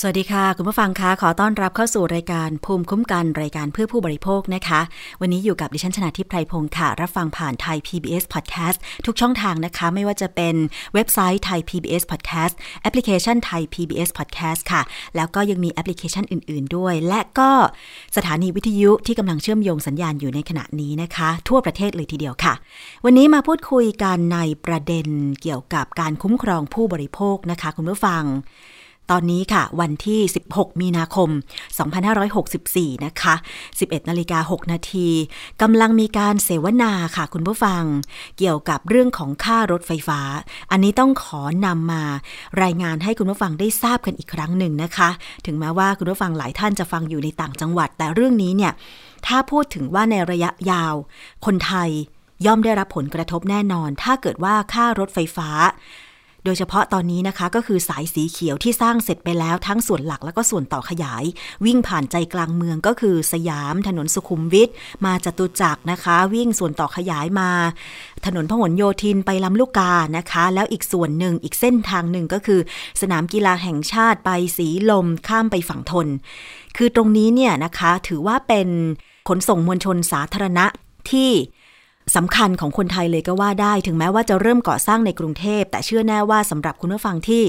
สวัสดีค่ะ คุณผู้ฟังคะขอต้อนรับเข้าสู่รายการภูมิคุ้มกันรายการเพื่อผู้บริโภคนะคะ วันนี้อยู่กับดิฉันชนะทิพไพรพงศ์ค่ะ รับฟังผ่านไทย PBS Podcast ทุกช่องทางนะคะ ไม่ว่าจะเป็นเว็บไซต์ไทย PBS Podcast แอปพลิเคชันไทย PBS Podcast ค่ะ แล้วก็ยังมีแอปพลิเคชันอื่น ๆ ด้วย และก็สถานีวิทยุที่กำลังเชื่อมโยงสัญญาณอยู่ในขณะนี้นะคะ ทั่วประเทศเลยทีเดียวค่ะ วันนี้มาพูดคุยกันในประเด็นเกี่ยวกับการคุ้มครองผู้บริโภคนะคะ คุณผู้ฟัง ตอนนี้ค่ะ วันที่ 16 มีนาคม 2564 นะคะ 11 นาฬิกา 6 นาทีกำลังมีการเสวนาค่ะ คุณผู้ฟัง เกี่ยวกับเรื่องของค่ารถไฟฟ้า อันนี้ต้องขอนำมารายงานให้คุณผู้ฟังได้ทราบกันอีกครั้งหนึ่งนะคะ ถึงแม้ว่าคุณผู้ฟังหลายท่านจะฟังอยู่ในต่างจังหวัด แต่เรื่องนี้เนี่ย ถ้าพูดถึงว่าในระยะยาว คนไทยย่อมได้รับผลกระทบแน่นอน ถ้าเกิดว่าค่ารถไฟฟ้า โดยเฉพาะตอนนี้นะคะก็คือสายสีเขียวที่สร้างเสร็จไปแล้วทั้งส่วนหลักแล้วก็ส่วนต่อขยาย วิ่งผ่านใจกลางเมืองก็คือสยามถนนสุขุมวิทมาจตุจักรนะคะ วิ่งส่วนต่อขยายมา ถนนพหลโยธินไปลำลูกกานะคะ แล้วอีกส่วนหนึ่งอีกเส้นทางหนึ่งก็คือ สนามกีฬาแห่งชาติไปสีลมข้ามไปฝั่งทน คือตรงนี้เนี่ยนะคะถือว่าเป็นขนส่งมวลชนสาธารณะที่ สำคัญของคนไทยเลยก็ว่าได้ ถึงแม้ว่าจะเริ่มก่อสร้างในกรุงเทพ แต่เชื่อแน่ว่าสำหรับคุณผู้ฟังที่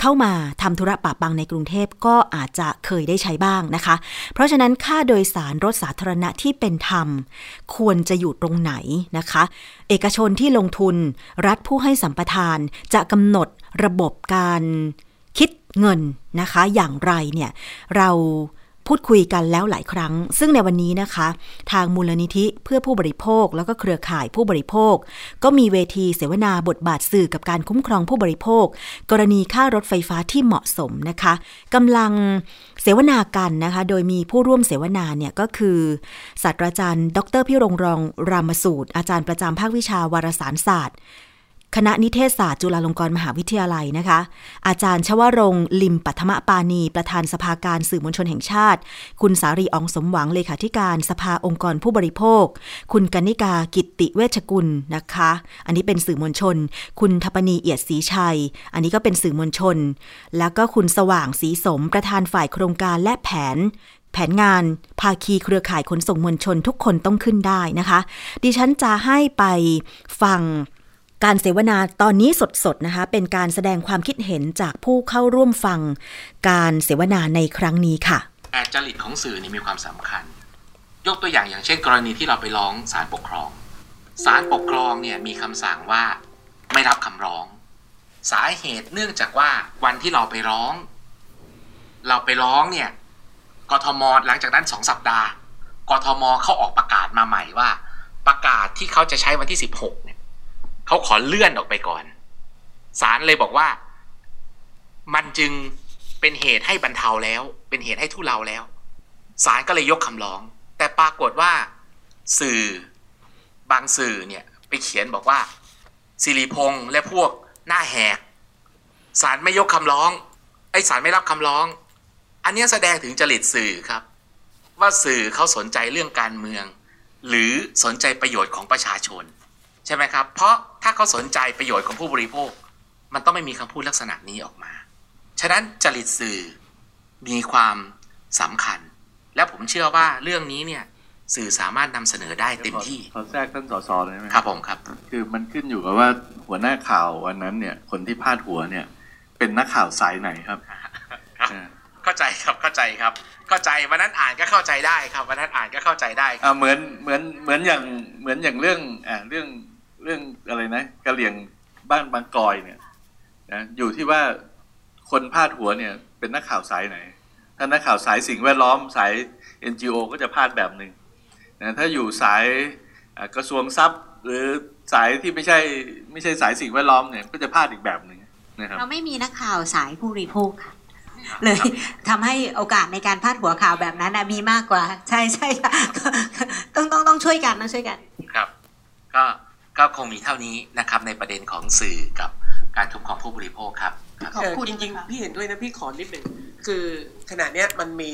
เข้ามาทำธุระปะปังในกรุงเทพก็อาจจะเคยได้ใช้บ้างนะคะ เพราะฉะนั้นค่าโดยสารรถสาธารณะที่เป็นธรรม ควรจะอยู่ตรงไหนนะคะ เอกชนที่ลงทุนรัฐผู้ให้สัมปทานจะกำหนดระบบการคิดเงินนะคะ อย่างไรเนี่ยเรา พูดคุยกันแล้วหลายครั้ง ซึ่งในวันนี้นะคะ ทางมูลนิธิเพื่อผู้บริโภคแล้วก็เครือข่ายผู้บริโภค ก็มีเวทีเสวนาบทบาทสื่อกับการคุ้มครองผู้บริโภค กรณีค่ารถไฟฟ้าที่เหมาะสมนะคะกำลังเสวนากันนะคะ โดยมีผู้ร่วมเสวนาเนี่ยก็คือศาสตราจารย์ ดรพิรงรองรามสูตร อาจารย์ประจำภาควิชาวารสารศาสตร์ คณะนิเทศศาสตร์จุฬาลงกรณ์มหาวิทยาลัยนะคะ อาจารย์ชวรงค์ลิมปัทมปานีประธานสภาการสื่อมวลชนแห่งชาติ คุณสารีอองสมหวังเลขาธิการสภาองค์กรผู้บริโภค คุณกนิกากิตติเวชกุลนะคะ อันนี้เป็นสื่อมวลชน คุณทปนีเอียดศรีชัย อันนี้ก็เป็นสื่อมวลชน แล้วก็คุณสว่างศรีสมประธานฝ่ายโครงการและแผนแผนงานภาคีเครือข่ายขนส่งมวลชนทุกคนต้องขึ้นได้นะคะ ดิฉันจะให้ไปฟัง การเสวนาตอนนี้สดๆนะคะ เป็นการแสดงความคิดเห็นจากผู้เข้าร่วมฟัง การเสวนาในครั้งนี้ค่ะแต่จริตของสื่อนี่มีความสำคัญ ยกตัวอย่างอย่างเช่น กรณีที่เราไปร้องศาลปกครองศาลปกครองเนี่ยมีคำสั่งว่าไม่รับคำร้อง สาเหตุเนื่องจากว่าวันที่เราไปร้อง เราไปร้องเนี่ยกทมหลังจากนั้นสองสัปดาห์กทมเขาออกประกาศมาใหม่ว่า ประกาศที่เขาจะใช้วันที่สิบหก เขาขอเลื่อนออกไปก่อนศาลเลยบอกว่า มันจึงเป็นเหตุให้บรรเทาแล้ว เป็นเหตุให้ทุเลาแล้วศาลก็เลยยกคำร้อง แต่ปรากฏว่าสื่อบางสื่อเนี่ยไปเขียนบอกว่าสิริพงษ์และพวกหน้าแหกศาลไม่ยกคำร้อง ไอ้ศาลไม่รับคำร้อง อันนี้แสดงถึงจริตสื่อครับ ว่าสื่อเขาสนใจเรื่องการเมือง หรือสนใจประโยชน์ของประชาชน ใช่ไหมครับ เพราะถ้าเขาสนใจประโยชน์ของผู้บริโภค มันต้องไม่มีคำพูดลักษณะนี้ออกมา ฉะนั้นจริตสื่อมีความสำคัญ และผมเชื่อว่าเรื่องนี้เนี่ยสื่อสามารถนำเสนอได้เต็มที่ขอแทรกท่านสสเลยไหมครับผมครับ คือมันขึ้นอยู่กับว่าหัวหน้าข่าววันนั้นเนี่ย คนที่พาดหัวเนี่ย เป็นนักข่าวสายไหนครับครับเออเข้าใจครับเข้าใจครับ เข้าใจวันนั้นอ่านก็เข้าใจได้ครับวันนั้นอ่านก็เข้าใจได้ครับอ่าเหมือนเหมือนเหมือนอย่างเหมือนอย่างเรื่องอ่าเรื่อง เรื่องอะไรนะกะเหรี่ยงบ้านบางกอยเนี่ยนะอยู่ที่ว่าคนพาดหัวเนี่ยเป็นนักข่าวสายไหน ถ้านักข่าวสายสิ่งแวดล้อมสาย NGO ก็จะพาดแบบหนึ่งนะถ้าอยู่สายอ่ากระทรวงทรัพย์ หรือสายที่ไม่ใช่ไม่ใช่สายสิ่งแวดล้อมเนี่ยก็จะพาดอีกแบบหนึ่งนะครับเราไม่มีนักข่าวสายผู้บริโภคค่ะเลยทำให้โอกาสในการพาดหัวข่าวแบบนั้นน่ะมีมากกว่า ใช่ใช่ค่ะต้องต้องต้องช่วยกันต้องช่วยกัน ครับ ก็ ก็คงมีเท่านี้นะครับในประเด็นของสื่อกับการคุ้มครองผู้บริโภคครับครับเออจริงๆพี่เห็นด้วยนะพี่ขอนิดหนึ่งคือขณะเนี้ยมันมี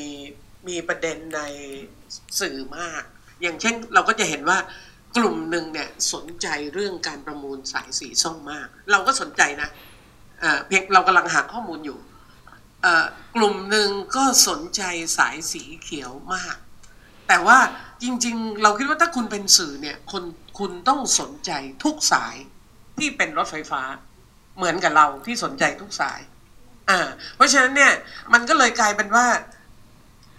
มีประเด็นในสื่อมาก อย่างเช่นเราก็จะเห็นว่ากลุ่มหนึ่งเนี่ยสนใจเรื่องการประมูลสายสีส้มมาก เราก็สนใจนะเพียงเรากำลังหาข้อมูลอยู่กลุ่มหนึ่งก็สนใจสายสีเขียวมาก แต่ว่าจริง ๆ เราคิดว่าถ้าคุณเป็นสื่อเนี่ยคนคุณต้องสนใจทุกสายที่เป็นรถไฟฟ้า เหมือนกับเราที่สนใจทุกสาย อ่า เพราะฉะนั้นเนี่ยมันก็เลยกลายเป็นว่า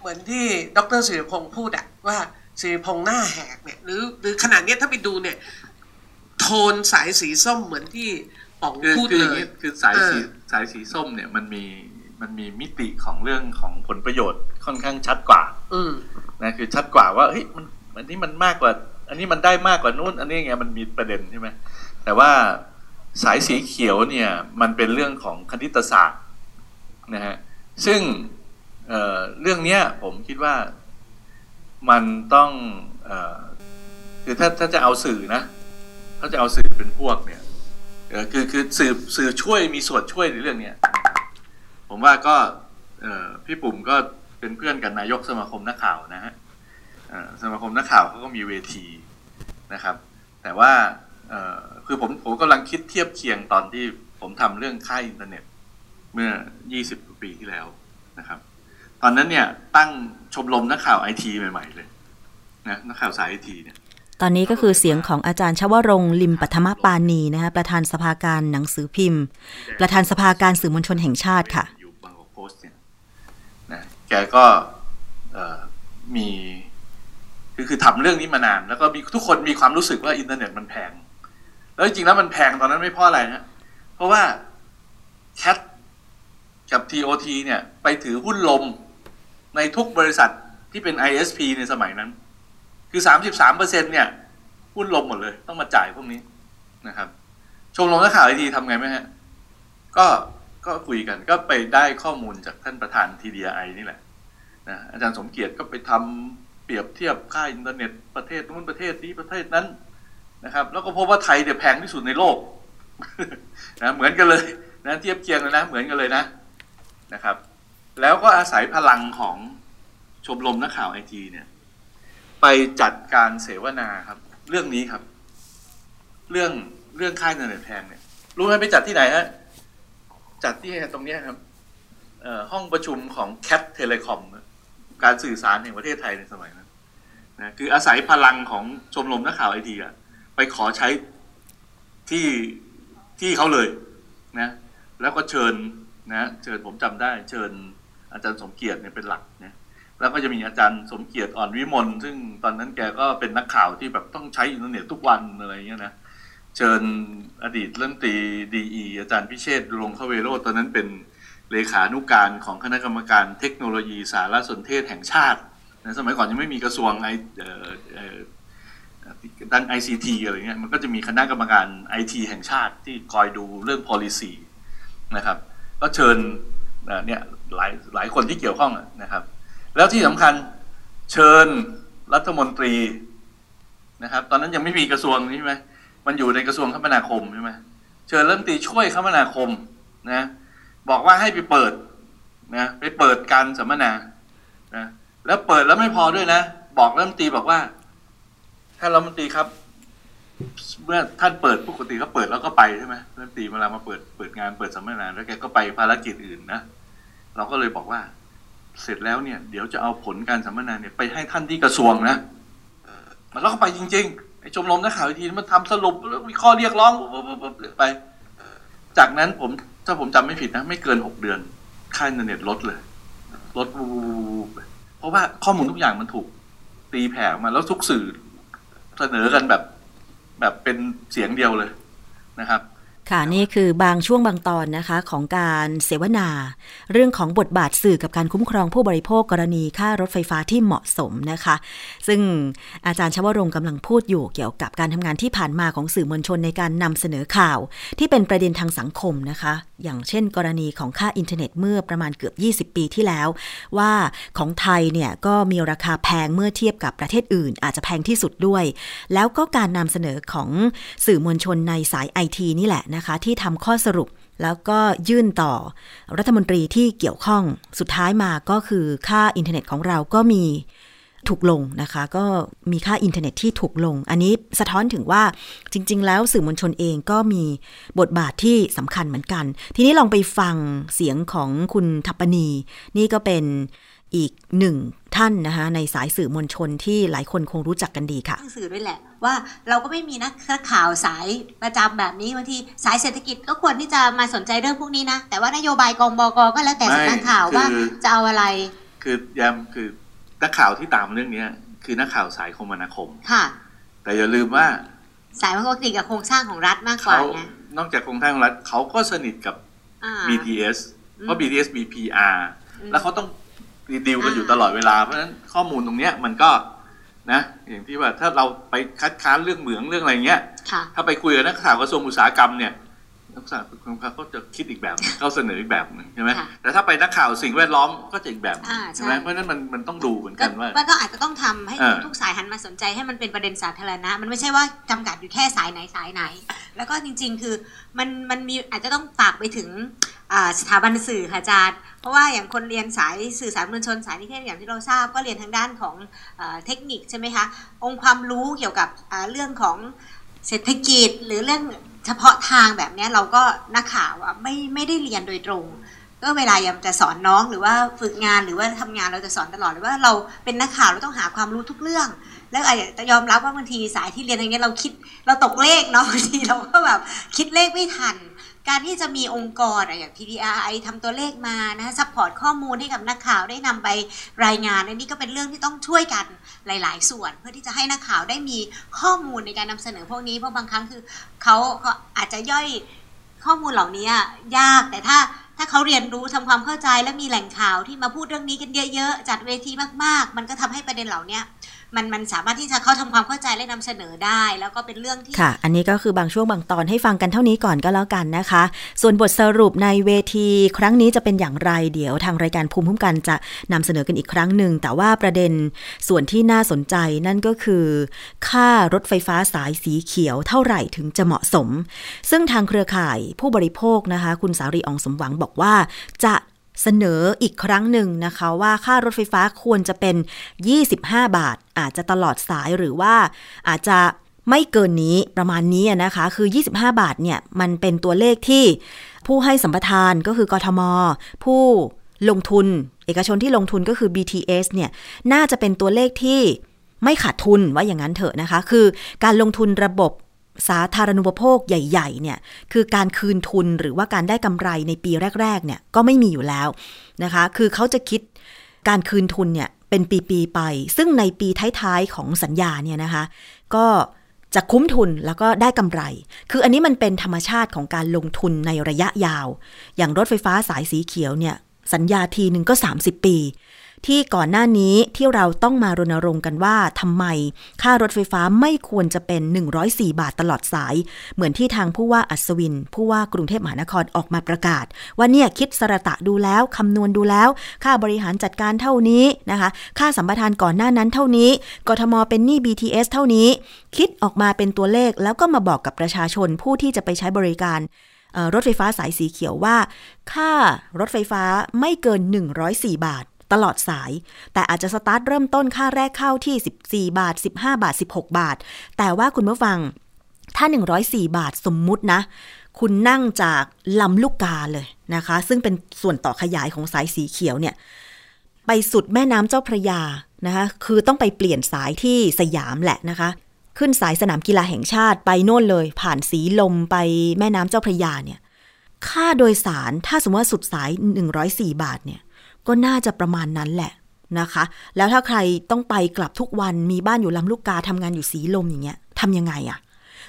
เหมือนที่ดรสิริพงศ์พูดอะว่าสิริพงศ์หน้าแหกเนี่ยหรือหรือขนาดนี้ถ้าไปดูเนี่ย โทนสายสีส้มเหมือนที่ป๋องพูดเลยคือสายสีสายสีส้มเนี่ยมันมีมันมีมิติของเรื่องของผลประโยชน์ค่อนข้างชัดกว่า อื นะคือชัดกว่าว่าเฮ้ยมันอันนี้มันมากกว่า อันนี้มันได้มากกว่านู้น อันนี้ไงมันมีประเด็นใช่ไหมแต่ว่าสายสีเขียวเนี่ยมันเป็นเรื่องของคณิตศาสตร์นะฮะซึ่งเเรื่องเนี้ยผมคิดว่ามันต้องอคือถ้าถ้าจะเอาสื่อนะถ้าจะเอาสื่อเป็นพวกเนี่ยคือคือสื่อสื่อช่วยมีส่วนช่วยในเรื่องเนี้ยผมว่าก็พี่ปุ่มก็ เป็นเพื่อนกับนายกสมาคมนักข่าวนะฮะสมาคมนักข่าวเขาก็มีเวทีนะครับ แต่ว่าคือผมผมกำลังคิดเทียบเคียงตอนที่ผมทำเรื่องค่ายอินเทอร์เน็ต เมื่อ 20 ปีที่แล้วนะครับ ตอนนั้นเนี่ยตั้งชมรมนักข่าวไอทีใหม่ ๆ เลยนะนักข่าวสายไอทีเนี่ยตอนนี้ก็คือเสียงของอาจารย์ชวรงลิมปัทมปานีนะคะประธานสภาการหนังสือพิมพ์ ประธานสภาการสื่อมวลชนแห่งชาติค่ะนะ แกก็มีคือคือทำเรื่องนี้มานาน แล้วก็มีทุกคนมีความรู้สึกว่าอินเทอร์เน็ตมันแพง แล้วจริงแล้วมันแพงตอนนั้นไม่เพราะอะไรนะเพราะว่าแคทกับ TOT เนี่ย ไปถือหุ้นลมในทุกบริษัทที่เป็น ISP ในสมัยนั้น คือสามสิบสามเปอร์เซ็นเนี่ย หุ้นลมหมดเลย ต้องมาจ่ายพวกนี้นะครับ ชมรมนักข่าวไอทีทำไงไหมฮะ ก็ ก็คุยกันก็ไปได้ข้อมูลจากท่านประธาน TDI นี่แหละนะอาจารย์สมเกียรติก็ไปทำเปรียบเทียบค่าอินเทอร์เน็ตประเทศนู้นประเทศนี้ประเทศนั้นนะครับ แล้วก็พบว่าไทยเนี่ยแพงที่สุดในโลกนะเหมือนกันเลยนะเทียบเคียงกันนะเหมือนกันเลยนะนะครับ แล้วก็อาศัยพลังของชมรมนักข่าวไอทีเนี่ย ไปจัดการเสวนาครับ เรื่องนี้ครับ เรื่องเรื่องค่าอินเทอร์เน็ตแพงเนี่ยรู้ไหมไปจัดที่ไหนฮะ จัดที่ตรงนี้ครับห้องประชุมของ CAT Telecom การสื่อสารแห่งประเทศไทยในสมัยนั้นนะคืออาศัยพลังของชมรมนักข่าวไอทีอะไปขอใช้ที่ที่เขาเลยนะ แล้วก็เชิญนะเชิญผมจำได้ เชิญอาจารย์สมเกียรติเนี่ยเป็นหลักเนี่ยแล้วก็จะมีอาจารย์สมเกียรติอ่อนวิมลซึ่งตอนนั้นแกก็เป็นนักข่าวที่แบบต้องใช้อินเทอร์เน็ตทุกวันอะไรเงี้ยนะ เชิญอดีตเรื่องตีดีอีอาจารย์พิเชษลงเข้าเวโรตอนนั้นเป็นเลขานุการของคณะกรรมการเทคโนโลยีสารสนเทศแห่งชาตินะสมัยก่อนยังไม่มีกระทรวงไอด้านไอซีทีอะไรเงี้ยมันก็จะมีคณะกรรมการไอทีแห่งชาติที่คอยดูเรื่อง policy นะครับ ก็เชิญเนี่ยหลายหลายคนที่เกี่ยวข้องนะครับ แล้วที่สำคัญเชิญรัฐมนตรีนะครับ ตอนนั้นยังไม่มีกระทรวงนี้ใช่ไหม มันอยู่ในกระทรวงคมนาคมใช่ไหมเชิญรัฐมนตรีช่วยคมนาคมนะ บอกว่าให้ไปเปิดนะไปเปิดการสัมมนานะแล้วเปิดแล้วไม่พอด้วยนะ บอกรัฐมนตรีบอกว่าท่านรัฐมนตรีครับ เมื่อท่านเปิดปกติก็เปิดแล้วก็ไปใช่ไหมรัฐมนตรีเวลามาเปิดเปิดงานเปิดสัมมนาแล้วแกก็ไปภารกิจอื่นนะเราก็เลยบอกว่า เสร็จแล้วเนี่ย เดี๋ยวจะเอาผลการสัมมนาเนี่ยไปให้ท่านที่กระทรวงนะมันแล้วก็ไปจริง ๆ ไอชมรมนักข่าวทีมันทำสรุปแล้วมีข้อเรียกร้องไป จากนั้นผมถ้าผมจำไม่ผิดนะ ไม่เกินหกเดือน ค่าอินเทอร์เน็ตลดเลยลดเพราะว่าข้อมูลทุกอย่างมันถูก ตีแผ่มาแล้วทุกสื่อเสนอกันแบบ แบบเป็นเสียงเดียวเลยนะครับ ค่ะนี่คือบางช่วงบางตอนนะคะของการเสวนา เรื่องของบทบาทสื่อกับการคุ้มครองผู้บริโภคกรณีค่ารถไฟฟ้าที่เหมาะสมนะคะ ซึ่งอาจารย์ชวรงกำลังพูดอยู่เกี่ยวกับการทำงานที่ผ่านมาของสื่อมวลชนในการนำเสนอข่าว ที่เป็นประเด็นทางสังคมนะคะ อย่างเช่น กรณีของค่าอินเทอร์เน็ตเมื่อประมาณเกือบ 20 ปีที่แล้ว ว่าของไทยเนี่ยก็มีราคาแพงเมื่อเทียบกับประเทศอื่น อาจจะแพงที่สุดด้วย แล้วก็การนำเสนอของสื่อมวลชนในสายไอทีนี่แหละนะคะที่ทำข้อสรุปแล้วก็ยื่นต่อรัฐมนตรีที่เกี่ยวข้องสุดท้ายมาก็คือค่าอินเทอร์เน็ตของเราก็มีถูกลงนะคะ ก็มีค่าอินเทอร์เน็ตที่ถูกลง อันนี้สะท้อนถึงว่าจริง ๆ แล้วสื่อมวลชนเองก็มีบทบาทที่สำคัญเหมือนกัน ทีนี้ลองไปฟังเสียงของคุณทัปปณี นี่ก็เป็น อีกหนึ่งท่านนะคะในสายสื่อมวลชนที่หลายคนคงรู้จักกันดีค่ะหนังสือด้วยแหละ ว่าเราก็ไม่มีนักข่าวสายประจำแบบนี้บางทีสายเศรษฐกิจก็ควรที่จะมาสนใจเรื่องพวกนี้นะ แต่ว่านโยบายกองบกก็แล้วแต่สำนักข่าวว่าไม่คือจะเอาอะไร คือแยมคือนักข่าวที่ตามเรื่องเนี้ย คือนักข่าวสายคมนาคมค่ะ แต่อย่าลืมว่า สายมันก็ติดกับโครงสร้างของรัฐมากกว่าเขาไงนอกจากโครงสร้างของรัฐเขาก็สนิทกับอ่า BTS เพราะอืม BTS มี PR อืมแล้วเขาต้อง ดีลกันอยู่อ่าตลอดเวลา เพราะฉะนั้นข้อมูลตรงเนี้ยมันก็นะอย่างที่ว่าถ้าเราไปคัดค้านเรื่องเหมืองเรื่องอะไรเงี้ยค่ะถ้าไปคุยกับนักข่าวกระทรวงอุตสาหกรรมเนี่ย นักข่าวกระทรวงเขาจะคิดอีกแบบหนึ่งเขาเสนออีกแบบหนึ่งใช่ไหมค่ะแต่ถ้าไปนักข่าวสิ่งแวดล้อมก็จะอีกแบบหนึ่งอ่าใช่ใช่ไหมเพราะฉะนั้นมันมันต้องดูเหมือนก็กันว่ามันก็อาจจะต้องทำให้เออทุกสายหันมาสนใจให้มันเป็นประเด็นสาธารณะ มันไม่ใช่ว่าจำกัดอยู่แค่สายไหนสายไหน แล้วก็จริง ๆ คือมันมันมีอาจจะต้องฝากไปถึงอ่าสถาบันสื่อค่ะอาจารย์ เพราะว่าอย่างคนเรียนสายสื่อสารมวลชนสายนิเทศอย่างที่เราทราบก็เรียนทางด้านของเออเทคนิคใช่ไหมคะองค์ความรู้เกี่ยวกับอ่าเรื่องของเศรษฐกิจหรือเรื่อง เฉพาะทางแบบนี้เราก็นักข่าวอะไม่ไม่ได้เรียนโดยตรง ก็เวลายามจะสอนน้องหรือว่าฝึกงานหรือว่าทำงานเราจะสอนตลอดเลยว่าเราเป็นนักข่าวเราต้องหาความรู้ทุกเรื่อง แล้วอาจจะยอมรับว่าบางทีสายที่เรียนอย่างเงี้ยเราคิดเราตกเลขเนาะบางทีเราก็แบบคิดเลขไม่ทัน การที่จะมีองค์กรอะอย่าง TDRI ทำตัวเลขมานะ support ข้อมูลให้กับนักข่าวได้นำไปรายงานอันนี้ก็เป็นเรื่องที่ต้องช่วยกันหลาย ๆ ส่วน เพื่อที่จะให้นักข่าวได้มีข้อมูลในการนำเสนอพวกนี้เพราะบางครั้งคือเขาเขาอาจจะย่อยข้อมูลเหล่านี้ยากแต่ถ้าถ้าเขาเรียนรู้ทำความเข้าใจและมีแหล่งข่าวที่มาพูดเรื่องนี้กันเยอะ ๆ จัดเวทีมาก ๆ มันก็ทำให้ประเด็นเหล่านี้ มันมันสามารถที่จะเขาทำความเข้าใจและนำเสนอได้ แล้วก็เป็นเรื่องที่ค่ะ อันนี้ก็คือบางช่วงบางตอนให้ฟังกันเท่านี้ก่อนก็แล้วกันนะคะ ส่วนบทสรุปในเวที ครั้งนี้จะเป็นอย่างไรเดี๋ยวทางรายการภูมิคุ้มกันจะนำเสนอกันอีกครั้งหนึ่งแต่ว่าประเด็นส่วนที่น่าสนใจนั่นก็คือ ค่ารถไฟฟ้าสายสีเขียวเท่าไหร่ถึงจะเหมาะสม ซึ่งทางเครือข่ายผู้บริโภคนะคะ คุณสารีอองสมหวังบอกว่า จะ เสนออีกครั้งหนึ่งนะคะว่าค่ารถไฟฟ้าควรจะเป็น 25 บาท อาจจะตลอดสายหรือว่าอาจจะไม่เกินนี้ประมาณนี้นะคะ คือ 25 บาทเนี่ยมันเป็นตัวเลขที่ผู้ให้สัมปทานก็คือกทม ผู้ลงทุน เอกชนที่ลงทุนก็คือ BTS เนี่ยน่าจะเป็นตัวเลขที่ไม่ขาดทุนว่าอย่างนั้นเถอะนะคะ คือการลงทุนระบบ สาธารณูปโภคใหญ่ๆเนี่ยคือการคืนทุนหรือว่าการได้กำไรในปีแรกๆเนี่ยก็ไม่มีอยู่แล้วนะคะ คือเขาจะคิดการคืนทุนเนี่ยเป็นปี ๆ ไป ซึ่งในปีท้ายๆของสัญญาเนี่ยนะคะ ก็จะคุ้มทุนแล้วก็ได้กำไร คืออันนี้มันเป็นธรรมชาติของการลงทุนในระยะยาว อย่างรถไฟฟ้าสายสีเขียวเนี่ยสัญญาทีหนึ่งก็ 30 ปี ที่ก่อนหน้านี้ที่เราต้องมารณรงค์กันว่าทำไม ค่ารถไฟฟ้าไม่ควรจะเป็น 104 บาทตลอดสาย เหมือนที่ทางผู้ว่าอัศวิน ผู้ว่ากรุงเทพมหานครออกมาประกาศ ว่าเนี่ยคิดสระตะดูแล้วคำนวณดูแล้ว ค่าบริหารจัดการเท่านี้นะคะ ค่าสัมปทานก่อนหน้านั้นเท่านี้กทมเป็นหนี้ BTS เท่านี้ คิดออกมาเป็นตัวเลขแล้วก็มาบอกกับประชาชนผู้ที่จะไปใช้บริการรถไฟฟ้าสายสีเขียวว่า ค่ารถไฟฟ้าไม่เกิน 104 บาท ตลอดสาย แต่อาจจะสตาร์ทเริ่มต้นค่าแรกเข้าที่ 14 บาท 15 บาท 16 บาท แต่ว่าคุณผู้ฟัง ถ้า 104 บาทสมมุตินะ คุณนั่งจากลำลูกกาเลยนะคะ ซึ่งเป็นส่วนต่อขยายของสายสีเขียวเนี่ย ไปสุดแม่น้ำเจ้าพระยานะคะ คือต้องไปเปลี่ยนสายที่สยามแหละนะคะขึ้นสายสนามกีฬาแห่งชาติไปโน่นเลย ผ่านสีลมไปแม่น้ำเจ้าพระยาเนี่ย ค่าโดยสารถ้าสมมติว่าสุดสาย 104 บาทเนี่ย ก็น่าจะประมาณนั้นแหละนะคะ แล้วถ้าใครต้องไปกลับทุกวันมีบ้านอยู่ลำลูกกาทำงานอยู่สีลมอย่างเงี้ยทำยังไงอะ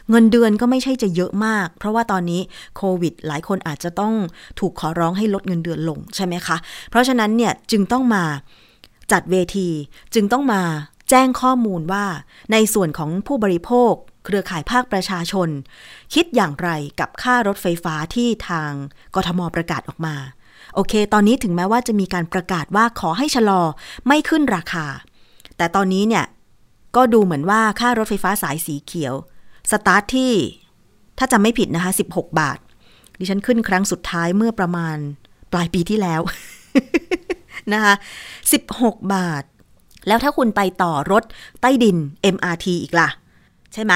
เงินเดือนก็ไม่ใช่จะเยอะมาก เพราะว่าตอนนี้โควิด หลายคนอาจจะต้องถูกขอร้องให้ลดเงินเดือนลงใช่ไหมคะ เพราะฉะนั้นเนี่ยจึงต้องมาจัดเวที จึงต้องมาแจ้งข้อมูลว่า ในส่วนของผู้บริโภค เครือข่ายภาคประชาชน คิดอย่างไรกับค่ารถไฟฟ้าที่ทางกทมประกาศออกมา โอเค ตอนนี้ถึงแม้ว่าจะมีการประกาศว่าขอให้ชะลอไม่ขึ้นราคา แต่ตอนนี้เนี่ย ก็ดูเหมือนว่าค่ารถไฟฟ้าสายสีเขียว สตาร์ทที่ ถ้าจำไม่ผิดนะคะ 16 บาท ดิฉันขึ้นครั้งสุดท้ายเมื่อประมาณปลายปีที่แล้วนะคะ16 บาท แล้วถ้าคุณไปต่อรถใต้ดิน MRT อีกล่ะ ใช่ไหม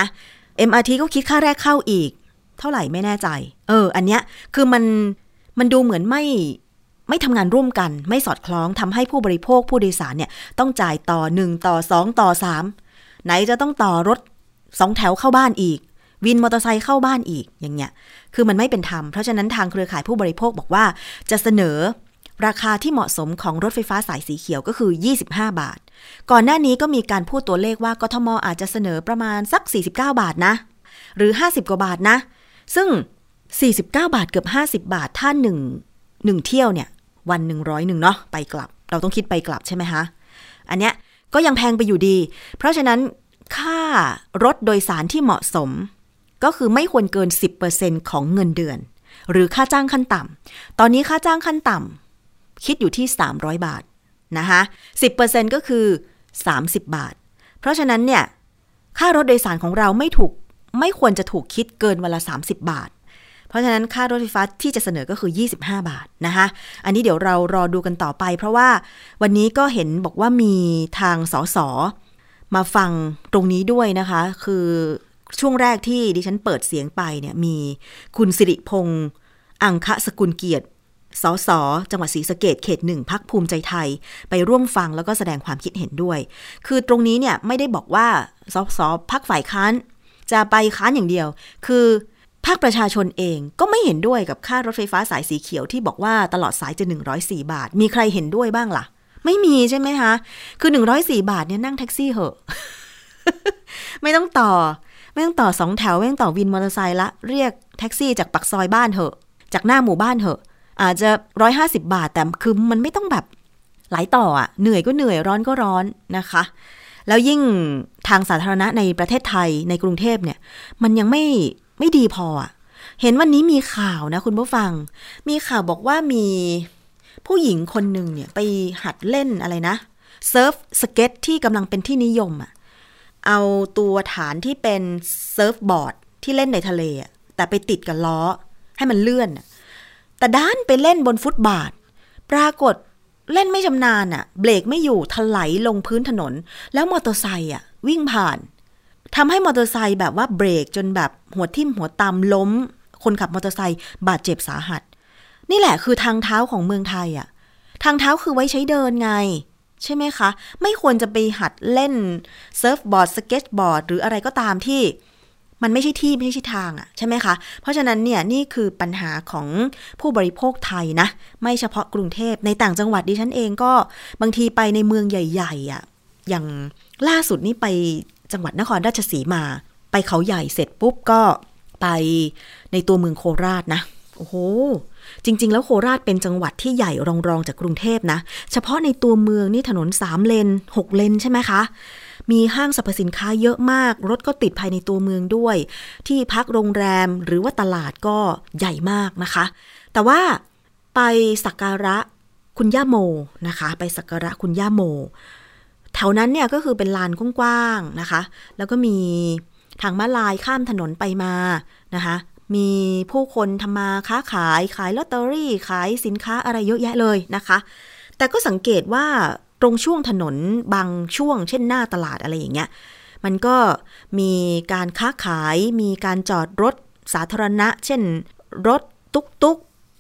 MRT ก็คิดค่าแรกเข้าอีก เท่าไหร่ไม่แน่ใจ เออ อันเนี้ยคือมันมันดูเหมือนไม่ ไม่ทำงานร่วมกัน ไม่สอดคล้องทำให้ผู้บริโภคผู้โดยสารเนี่ยต้องจ่ายต่อ 1 ต่อ 2 ต่อ 3 ไหนจะต้องต่อรถสองแถวเข้าบ้านอีก วินมอเตอร์ไซค์เข้าบ้านอีกอย่างเงี้ยคือมันไม่เป็นธรรม เพราะฉะนั้นทางเครือข่ายผู้บริโภคบอกว่า จะเสนอราคาที่เหมาะสมของรถไฟฟ้าสายสีเขียวก็คือ 25 บาท ก่อนหน้านี้ก็มีการพูดตัวเลขว่ากทมอาจจะเสนอประมาณสัก 49 บาทนะ หรือ 50 กว่าบาทนะ ซึ่ง 49 บาทเกือบ 50 บาทถ้าหนึ่งหนึ่งเที่ยวเนี่ย วันหนึ่งร้อยหนึ่งเนาะไปกลับ เราต้องคิดไปกลับใช่ไหมคะอันเนี้ยก็ยังแพงไปอยู่ดี เพราะฉะนั้นค่ารถโดยสารที่เหมาะสม ก็คือไม่ควรเกิน 10%ของเงินเดือน หรือค่าจ้างขั้นต่ำตอนนี้ค่าจ้างขั้นต่ำคิดอยู่ที่ 300 บาทนะคะ10%ก็คือ 30 บาท เพราะฉะนั้นเนี่ยค่ารถโดยสารของเราไม่ถูกไม่ควรจะถูกคิดเกินวันละ 30 บาท ราะฉะนั้นค่ารถไฟฟ้าที่จะเสนอก็คือ 25 บาทนะคะ อันนี้เดี๋ยวเรารอดูกันต่อไป เพราะว่าวันนี้ก็เห็นบอกว่ามีทางสสมาฟังตรงนี้ด้วยนะคะ คือช่วงแรกที่ดิฉันเปิดเสียงไปเนี่ยมีคุณสิริพงษ์อังคะสกุลเกียรติสสจังหวัดศรีสะเกดเขตหนึ่งพักภูมิใจไทย ไปร่วมฟังแล้วก็แสดงความคิดเห็นด้วย คือตรงนี้เนี่ยไม่ได้บอกว่าสสพักฝ่ายค้านจะไปค้านอย่างเดียว คือ ภาคประชาชนเองก็ไม่เห็นด้วยกับค่ารถไฟฟ้าสายสีเขียวที่บอกว่าตลอดสายจะ 104 บาท มีใครเห็นด้วยบ้างล่ะ ไม่มีใช่ไหมคะ คือ 104 บาทเนี่ยนั่งแท็กซี่เหอะ ไม่ต้องต่อ ไม่ต้องต่อสองแถว ไม่ต้องต่อวินมอเตอร์ไซค์ละ เรียกแท็กซี่จากปักซอยบ้านเหอะ จากหน้าหมู่บ้านเหอะ อาจจะ 150 บาท แต่คือมันไม่ต้องแบบหลายต่ออะ เหนื่อยก็เหนื่อยร้อนก็ร้อนนะคะ แล้วยิ่งทางสาธารณะในประเทศไทยในกรุงเทพเนี่ย มันยังไม่ ไม่ดีพออะเห็นวันนี้มีข่าวนะ คุณผู้ฟัง มีข่าวบอกว่ามีผู้หญิงคนหนึ่งเนี่ยไปหัดเล่นอะไรนะเซิร์ฟสเก็ตที่กำลังเป็นที่นิยมอะเอาตัวฐานที่เป็นเซิร์ฟบอร์ดที่เล่นในทะเลอะแต่ไปติดกับล้อให้มันเลื่อนอะแต่ดันไปเล่นบนฟุตบาท ปรากฏเล่นไม่ชำนาญอะเบรกไม่อยู่ถลายลงพื้นถนน แล้วมอเตอร์ไซค์อะวิ่งผ่าน ทำให้มอเตอร์ไซค์แบบว่าเบรกจนแบบหัวทิ่มหัวตามล้ม คนขับมอเตอร์ไซค์บาดเจ็บสาหัส นี่แหละคือทางเท้าของเมืองไทยอะทางเท้าคือไว้ใช้เดินไง ใช่ไหมคะ ไม่ควรจะไปหัดเล่นเซิร์ฟบอร์ดสเก็ตบอร์ดหรืออะไรก็ตามที่มันไม่ใช่ที่ไม่ใช่ทางอะใช่ไหมคะ เพราะฉะนั้นเนี่ยนี่คือปัญหาของผู้บริโภคไทยนะ ไม่เฉพาะกรุงเทพในต่างจังหวัดดิฉันเองก็บางทีไปในเมืองใหญ่ๆอะอย่างล่าสุดนี่ไป จังหวัดนครราชสีมา ไปเขาใหญ่เสร็จปุ๊บก็ไปในตัวเมืองโคราชนะ โอ้โห จริง ๆ แล้วโคราชเป็นจังหวัดที่ใหญ่รองๆจากกรุงเทพนะ เฉพาะในตัวเมืองนี่ถนนสามเลนหกเลนใช่ไหมคะ มีห้างสรรพสินค้าเยอะมาก รถก็ติดภายในตัวเมืองด้วย ที่พักโรงแรมหรือว่าตลาดก็ใหญ่มากนะคะ แต่ว่าไปสักการะคุณย่าโมนะคะ ไปสักการะคุณย่าโม แถวนั้นเนี่ยก็คือเป็นลานกว้างๆนะคะ แล้วก็มีทางม้าลายข้ามถนนไปมานะคะ มีผู้คนทำมาค้าขายขายลอตเตอรี่ขายสินค้าอะไรเยอะแยะเลยนะคะ แต่ก็สังเกตว่าตรงช่วงถนนบางช่วง เช่นหน้าตลาดอะไรอย่างเงี้ย มันก็มีการค้าขายมีการจอดรถสาธารณะ เช่น รถตุ๊กตุก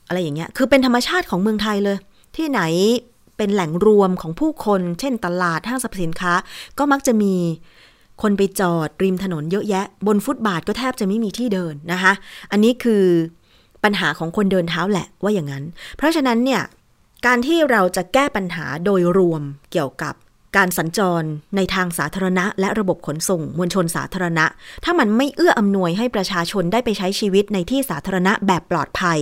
อะไรอย่างเงี้ย คือเป็นธรรมชาติของเมืองไทยเลย ที่ไหน เป็นแหล่งรวมของผู้คน เช่นตลาดห้างสรรพสินค้า ก็มักจะมีคนไปจอดริมถนนเยอะแยะ บนฟุตบาทก็แทบจะไม่มีที่เดินนะคะ อันนี้คือปัญหาของคนเดินเท้าแหละว่าอย่างนั้น เพราะฉะนั้นเนี่ยการที่เราจะแก้ปัญหาโดยรวมเกี่ยวกับการสัญจรในทางสาธารณะ และระบบขนส่งมวลชนสาธารณะ ถ้ามันไม่เอื้ออำนวยให้ประชาชนได้ไปใช้ชีวิตในที่สาธารณะแบบปลอดภัย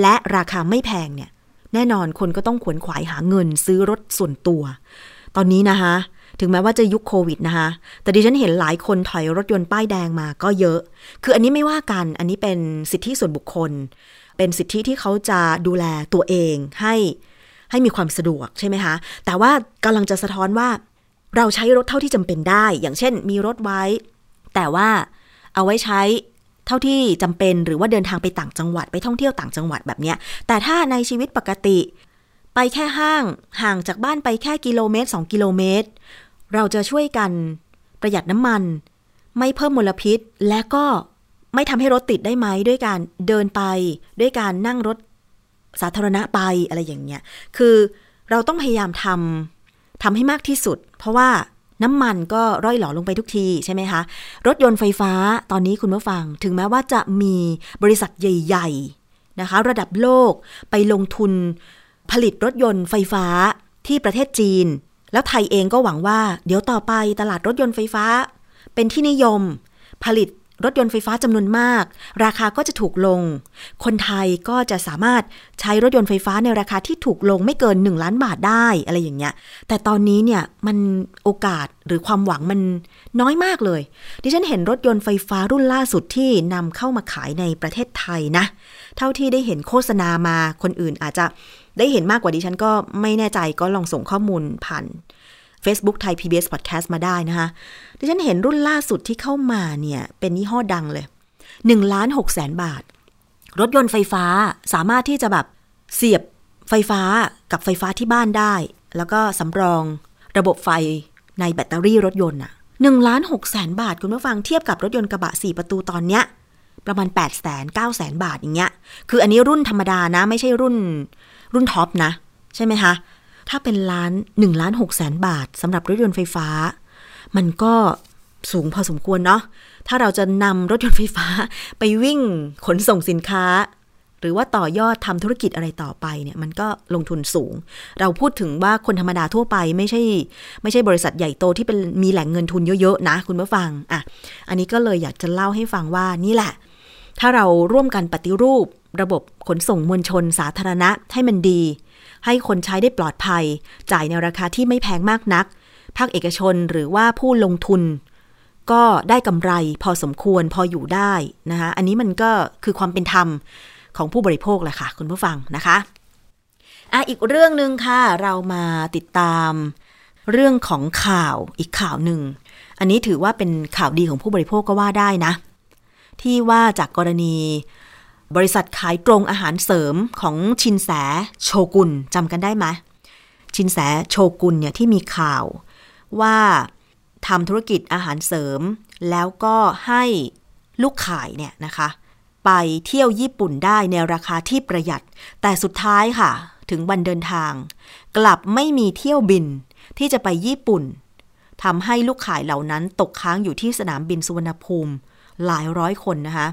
และราคาไม่แพงเนี่ย แน่นอนคนก็ต้องขวนขวายหาเงินซื้อรถส่วนตัว ตอนนี้นะคะถึงแม้ว่าจะยุคโควิดนะคะ แต่ดิฉันเห็นหลายคนถอยรถยนต์ป้ายแดงมาก็เยอะ คืออันนี้ไม่ว่ากัน อันนี้เป็นสิทธิส่วนบุคคล เป็นสิทธิที่เขาจะดูแลตัวเองให้ให้มีความสะดวกใช่ไหมคะ แต่ว่ากำลังจะสะท้อนว่า เราใช้รถเท่าที่จำเป็นได้ อย่างเช่น มีรถไว้ แต่ว่าเอาไว้ใช้ เท่าที่จำเป็นหรือว่าเดินทางไปต่างจังหวัดไปท่องเที่ยวต่างจังหวัดแบบเนี้ย แต่ถ้าในชีวิตปกติ ไปแค่ห้างห่างจากบ้านไปแค่กิโลเมตร 2 กิโลเมตร เราจะช่วยกันประหยัดน้ำมัน ไม่เพิ่มมลพิษ และก็ไม่ทำให้รถติดได้ไหมด้วยการเดินไป ด้วยการนั่งรถสาธารณะไปอะไรอย่างเงี้ย คือเราต้องพยายามทำทำให้มากที่สุด เพราะว่า น้ำมันก็ร่อยหลอลงไปทุกทีใช่ไหมคะ รถยนต์ไฟฟ้าตอนนี้คุณผู้ฟัง ถึงแม้ว่าจะมีบริษัทใหญ่ ๆนะคะ ระดับโลกไปลงทุนผลิตรถยนต์ไฟฟ้าที่ประเทศจีน แล้วไทยเองก็หวังว่า เดี๋ยวต่อไปตลาดรถยนต์ไฟฟ้า เป็นที่นิยม ผลิต รถยนต์ไฟฟ้าจำนวนมาก ราคาก็จะถูกลง คนไทยก็จะสามารถใช้รถยนต์ไฟฟ้าในราคาที่ถูกลงไม่เกิน 1 ล้านบาทได้อะไรอย่างเงี้ย แต่ตอนนี้เนี่ยมันโอกาสหรือความหวังมันน้อยมากเลย ดิฉันเห็นรถยนต์ไฟฟ้ารุ่นล่าสุดที่นำเข้ามาขายในประเทศไทยนะ เท่าที่ได้เห็นโฆษณามาคนอื่นอาจจะได้เห็นมากกว่าดิฉันก็ไม่แน่ใจก็ลองส่งข้อมูลผ่าน Facebook ไทย PBS Podcast มาได้นะคะดิฉันเห็นรุ่นล่าสุดที่เข้ามาเนี่ย เป็นยี่ห้อดังเลย1ล้าน6แสนบาท รถยนต์ไฟฟ้าสามารถที่จะแบบเสียบไฟฟ้ากับไฟฟ้าที่บ้านได้ แล้วก็สำรองระบบไฟในแบตเตอรี่รถยนต์อะหนึ่งล้านหกแสนบาท คุณผู้ฟังเทียบกับรถยนต์กระบะ 4 ประตูตอนเนี้ยประมาณ8 0 0แสน9แสนบาทอย่างเงี้ย คืออันนี้รุ่นธรรมดานะ ไม่ใช่รุ่นรุ่นท็อปนะ ใช่ไหมคะ ถ้าเป็นล้าน1ล้าน6แสนบาทสำหรับรถยนต์ไฟฟ้า มันก็สูงพอสมควรเนาะ ถ้าเราจะนำรถยนต์ไฟฟ้าไปวิ่งขนส่งสินค้า หรือว่าต่อยอดทำธุรกิจอะไรต่อไปเนี่ยมันก็ลงทุนสูง เราพูดถึงว่าคนธรรมดาทั่วไปไม่ใช่ ไม่ใช่บริษัทใหญ่โตที่เป็นมีแหล่งเงินทุนเยอะๆนะ คุณผู้ฟังอะอันนี้ก็เลยอยากจะเล่าให้ฟังว่านี่แหละ ถ้าเราร่วมกันปฏิรูประบบขนส่งมวลชนสาธารณะให้มันดี ให้คนใช้ได้ปลอดภัย จ่ายในราคาที่ไม่แพงมากนัก ภาคเอกชนหรือว่าผู้ลงทุน ก็ได้กำไรพอสมควรพออยู่ได้นะคะอันนี้มันก็คือความเป็นธรรมของผู้บริโภคแหละค่ะ คุณผู้ฟังนะคะอะอีกเรื่องหนึ่งค่ะ เรามาติดตามเรื่องของข่าวอีกข่าวหนึ่ง อันนี้ถือว่าเป็นข่าวดีของผู้บริโภคก็ว่าได้นะ ที่ว่าจากกรณี บริษัทขายตรงอาหารเสริมของชินแสโชกุนจำกันได้ไหมชินแสโชกุนเนี่ยที่มีข่าวว่าทำธุรกิจอาหารเสริม แล้วก็ให้ลูกขายเนี่ยนะคะ ไปเที่ยวญี่ปุ่นได้ในราคาที่ประหยัด แต่สุดท้ายค่ะ ถึงวันเดินทาง กลับไม่มีเที่ยวบินที่จะไปญี่ปุ่นทำให้ลูกขายเหล่านั้นตกค้างอยู่ที่สนามบินสุวรรณภูมิ หลายร้อยคนนะคะ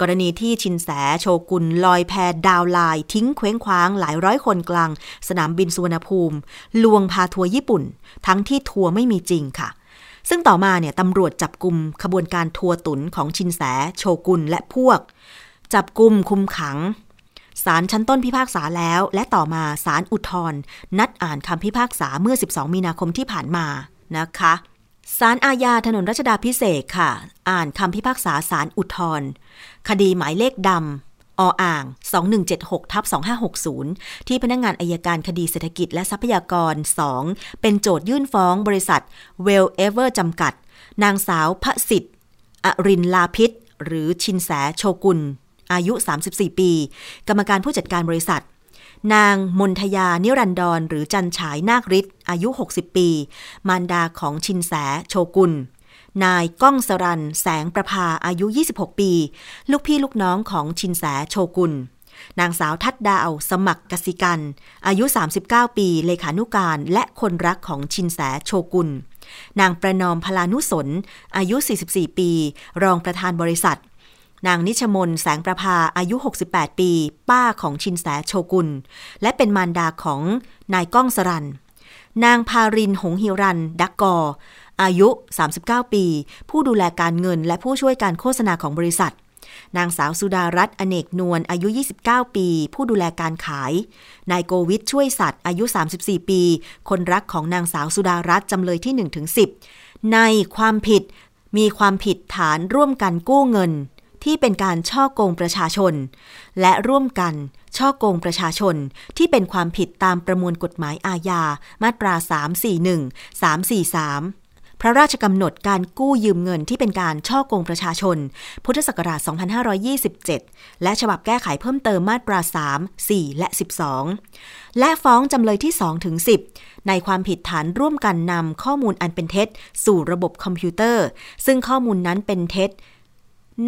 กรณีที่ชินแสโชกุนลอยแพดาวลาย ทิ้งเคว้งคว้างหลายร้อยคนกลาง สนามบินสุวรรณภูมิ ลวงพาทัวร์ญี่ปุ่น ทั้งที่ทัวร์ไม่มีจริงค่ะ ซึ่งต่อมาเนี่ยตำรวจจับกลุ่มขบวนการทัวร์ตุนของชินแสโชกุนและพวก จับกลุ่มคุมขังศาลชั้นต้นพิพากษาแล้ว และต่อมาศาลอุทธรนัดอ่านคำพิพากษาเมื่อ 12 มีนาคมที่ผ่านมานะคะศาลอาญาถนนรัชดาพิเศษค่ะ อ่านคำพิพากษาศาลอุทธรณ์ คดีหมายเลขดำออ่าง 2176ทับ2560 ที่พนักงงานอายการคดีเศรษฐกิจและทรัพยากร 2 เป็นโจทยื่นฟ้องบริษัท Well Ever จำกัด นางสาวพระสิทธิ์อรินลาพิษ หรือชินแสโชกุล อายุ 34 ปี กรรมการผู้จัดการบริษัทนางมนทยา นิรันดร หรือจันฉายนาคฤทธิ์อายุ 60 ปี มารดาของชินแสโชกุล นายก้องสรัน แสงประภาอายุ 26 ปี ลูกพี่ลูกน้องของชินแสโชกุล นางสาวทัดดาว สมัครกสิกัน อายุ 39 ปี เลขานุการและคนรักของชินแสโชกุล นางประนอมพลานุสน อายุ 44 ปี รองประธานบริษัทนางนิชมนแสงประภาอายุ 68 ปี ป้าของชินแสโชกุล และเป็นมารดาของนายก้องสรัน นางพารินหงหิรัน ดักกอ อายุ 39 ปี ผู้ดูแลการเงินและผู้ช่วยการโฆษณาของบริษัท นางสาวสุดารัตน์อเนกนวลอายุ 29 ปี ผู้ดูแลการขาย นายโกวิทช่วยสัตว์ อายุ 34 ปี คนรักของนางสาวสุดารัตน์จำเลยที่1-10ในความผิดมีความผิดฐานร่วมกันกู้เงิน ที่เป็นการช่อโกงประชาชน และร่วมกันช่อโกงประชาชน ที่เป็นความผิดตามประมวลกฎหมายอาญามาตรา 341 343 ระราชกำหนดการกู้ยืมเงินที่เป็นการช่อกงประชาชน พุทธศักราช 2527 และฉบับแก้ไขเพิ่มเติมมาตรา 3 4 และ 12 และฟ้องจำเลยที่ 2 ถึง 10 ในความผิดฐานร่วมกันนำข้อมูลอันเป็นเท็จ สู่ระบบคอมพิวเตอร์ ซึ่งข้อมูลนั้นเป็นเท็จ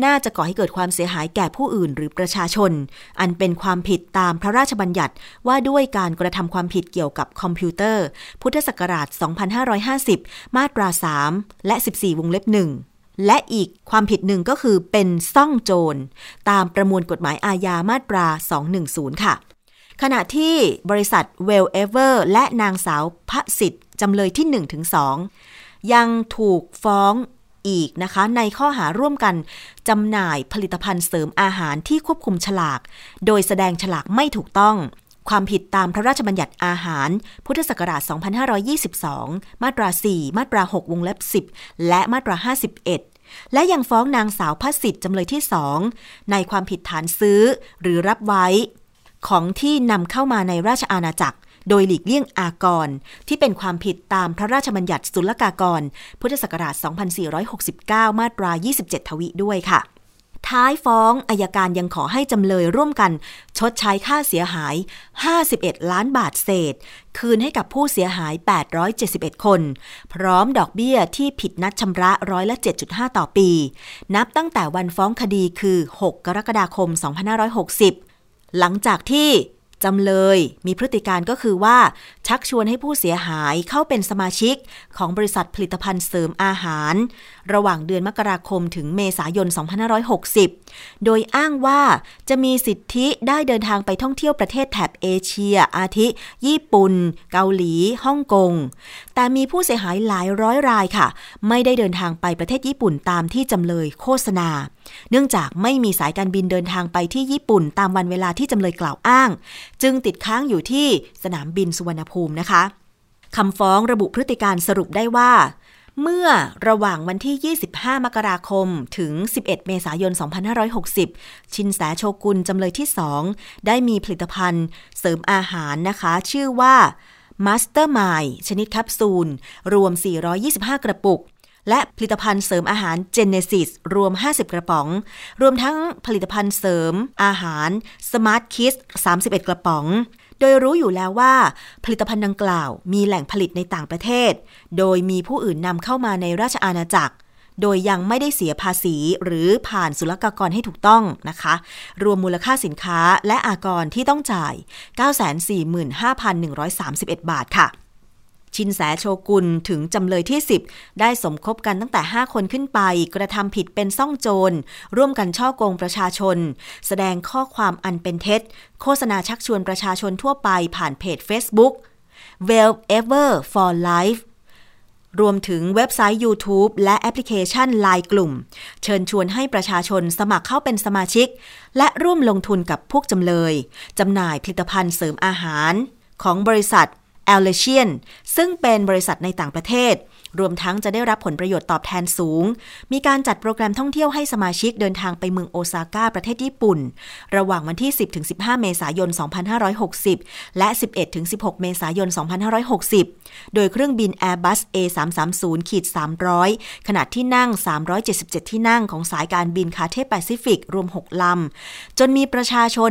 น่าจะก่อให้เกิดความเสียหายแก่ผู้อื่นหรือประชาชน อันเป็นความผิดตามพระราชบัญญัติว่าด้วยการกระทำความผิดเกี่ยวกับคอมพิวเตอร์ พุทธศักราช 2550 มาตรา 3 และ 14 วงเล็บหนึ่งและอีกความผิดหนึ่งก็คือเป็นซ่องโจร ตามประมวลกฎหมายอาญามาตรา 210 ค่ะ ขณะที่บริษัท Well Ever และนางสาวพระสิทธิ์จำเลยที่ 1-2 ยังถูกฟ้อง อีกนะคะ ในข้อหาร่วมกันจำหน่ายผลิตภัณฑ์เสริมอาหารที่ควบคุมฉลาก โดยแสดงฉลากไม่ถูกต้องความผิดตามพระราชบัญญัติอาหาร พุทธศักราช 2522 มาตรา 4 มาตรา 6 วงเล็บ 10 และมาตรา 51 และยังฟ้องนางสาวพัสิทธิ์จำเลยที่ 2 ในความผิดฐานซื้อหรือรับไว้ ของที่นำเข้ามาในราชอาณาจักร โดยหลีกเลี่ยงอากร ที่เป็นความผิดตามพระราชบัญญัติศุลกากร พุทธศักราช 2469 มาตรา 27 ทวิด้วยค่ะ ท้ายฟ้องอายการยังขอให้จำเลยร่วมกัน ชดใช้ค่าเสียหาย 51 ล้านบาทเศษ คืนให้กับผู้เสียหาย 871 คน พร้อมดอกเบี้ยที่ผิดนัดชำระร้อยละ 7.5 ต่อปี นับตั้งแต่วันฟ้องคดีคือ 6 กรกฎาคม 2560 หลังจากที่ จำเลย มีพฤติการก็คือว่า ชักชวนให้ผู้เสียหายเข้าเป็นสมาชิกของบริษัทผลิตภัณฑ์เสริมอาหาร ระหว่างเดือนมกราคมถึงเมษายน 2560 โดยอ้างว่าจะมีสิทธิได้เดินทางไปท่องเที่ยวประเทศแถบเอเชีย อาทิ ญี่ปุ่น เกาหลี ฮ่องกง แต่มีผู้เสียหายหลายร้อยรายค่ะ ไม่ได้เดินทางไปประเทศญี่ปุ่นตามที่จำเลยโฆษณา เนื่องจากไม่มีสายการบินเดินทางไปที่ญี่ปุ่น ตามวันเวลาที่จำเลยกล่าวอ้าง จึงติดค้างอยู่ที่สนามบินสุวรรณภูมินะคะคำฟ้องระบุพฤติการสรุปได้ว่า เมื่อระหว่างวันที่ 25 มกราคม ถึง 11 เมษายน 2560 ชินแสโชกุนจำเลยที่ 2 ได้มีผลิตภัณฑ์ เสริมอาหารนะคะ ชื่อว่า Master m i ชนิดแคปซูล รวม 425 กระปุก และผลิตภัณฑ์เสริมอาหาร Genesis รวม 50 กระป๋อง รวมทั้งผลิตภัณฑ์เสริมอาหาร Smart Kids 31 กระป๋อง โดยรู้อยู่แล้วว่า ผลิตภัณฑ์ดังกล่าว มีแหล่งผลิตในต่างประเทศ โดยมีผู้อื่นนำเข้ามาในราชอาณาจักรโดยยังไม่ได้เสียภาษีหรือผ่านศุลกากรให้ถูกต้องนะคะ รวมมูลค่าสินค้าและอากรที่ต้องจ่าย 945,131 บาทค่ะ ชินแสโชกุนถึงจำเลยที่ 10 ได้สมคบกันตั้งแต่ 5 คนขึ้นไป กระทำผิดเป็นซ่องโจร ร่วมกันช่อกงประชาชน แสดงข้อความอันเป็นเท็จ โฆษณาชักชวนประชาชนทั่วไปผ่านเพจ Facebook Well Ever for Life รวมถึงเว็บไซต์ YouTube และแอปพลิเคชัน Line กลุ่ม เชิญชวนให้ประชาชนสมัครเข้าเป็นสมาชิก และร่วมลงทุนกับพวกจำเลย จำหน่ายผลิตภัณฑ์เสริมอาหาร ของบริษัท a l l e c i a n ซึ่งเป็นบริษัทในต่างประเทศ รวมทั้งจะได้รับผลประโยชน์ตอบแทนสูง มีการจัดโปรแกรมท่องเที่ยวให้สมาชิกเดินทางไปเมืองโอซาก้าประเทศญี่ปุ่น ระหว่างวันที่ 10-15 เมษายน 2560 และ 11-16 เมษายน 2560 โดยเครื่องบิน Airbus A 330-300 ขนาดที่นั่ง 377 ที่นั่งของสายการบินคาเทแปซิฟิกรวม 6 ลำ จนมีประชาชน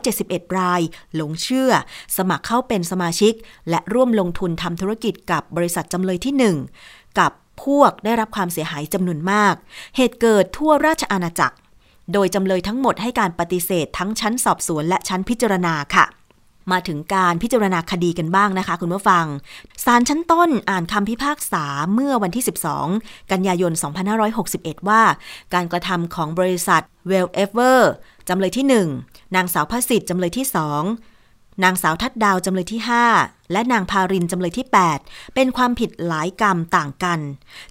871 ราย หลงเชื่อ สมัครเข้าเป็นสมาชิก และร่วมลงทุนทำธุรกิจกับบริษัทจำเลยที่ 1กับพวกได้รับความเสียหายจำนวนมาก เหตุเกิดทั่วราชอาณาจักร โดยจำเลยทั้งหมดให้การปฏิเสธทั้งชั้นสอบสวนและชั้นพิจารณาค่ะ มาถึงการพิจารณาคดีกันบ้างนะคะ คุณผู้ฟัง ศาลชั้นต้นอ่านคำพิพากษาเมื่อวันที่ 12 กันยายน 2561 ว่า การกระทำของบริษัท Well Ever จำเลยที่ 1 นางสาวพสิทธิ์จำเลยที่ 2 นางสาวทัดดาวจำเลยที่ 5 และนางพารินจำเลยที่ 8 เป็นความผิดหลายกรรมต่างกัน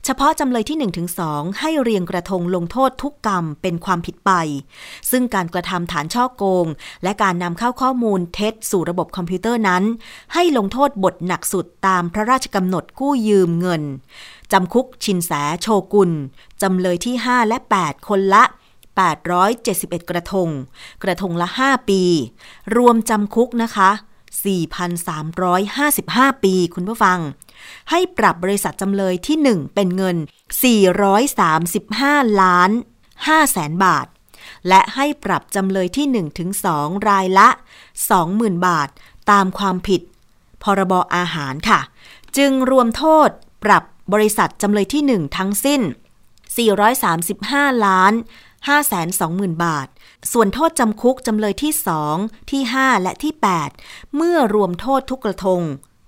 เฉพาะจำเลยที่1ถึง2ให้เรียงกระทงลงโทษทุกกรรมเป็นความผิดไป ซึ่งการกระทำฐานช่อโกง และการนำเข้าข้อมูลเท็จสู่ระบบคอมพิวเตอร์นั้น ให้ลงโทษบทหนักสุดตามพระราชกำหนดกู้ยืมเงินจำคุกชินแสโชกุลจำเลยที่ 5 และ 8 คนละ 871 กระทง กระทงละ 5 ปี รวมจำคุกนะคะ 4,355 ปีคุณผู้ฟัง ให้ปรับบริษัทจำเลยที่ 1 เป็นเงิน 435 ล้าน5แสนบาท และให้ปรับจำเลยที่ 1 ถึง 2 รายละ 20,000 บาท ตามความผิด พรบอาหารค่ะ จึงรวมโทษปรับบริษัทจำเลยที่ 1 ทั้งสิ้น 435 ล้าน 520,000 บาท ส่วนโทษจำคุกจำเลยที่ 2 ที่ 5 และที่ 8 เมื่อรวมโทษทุกกระทง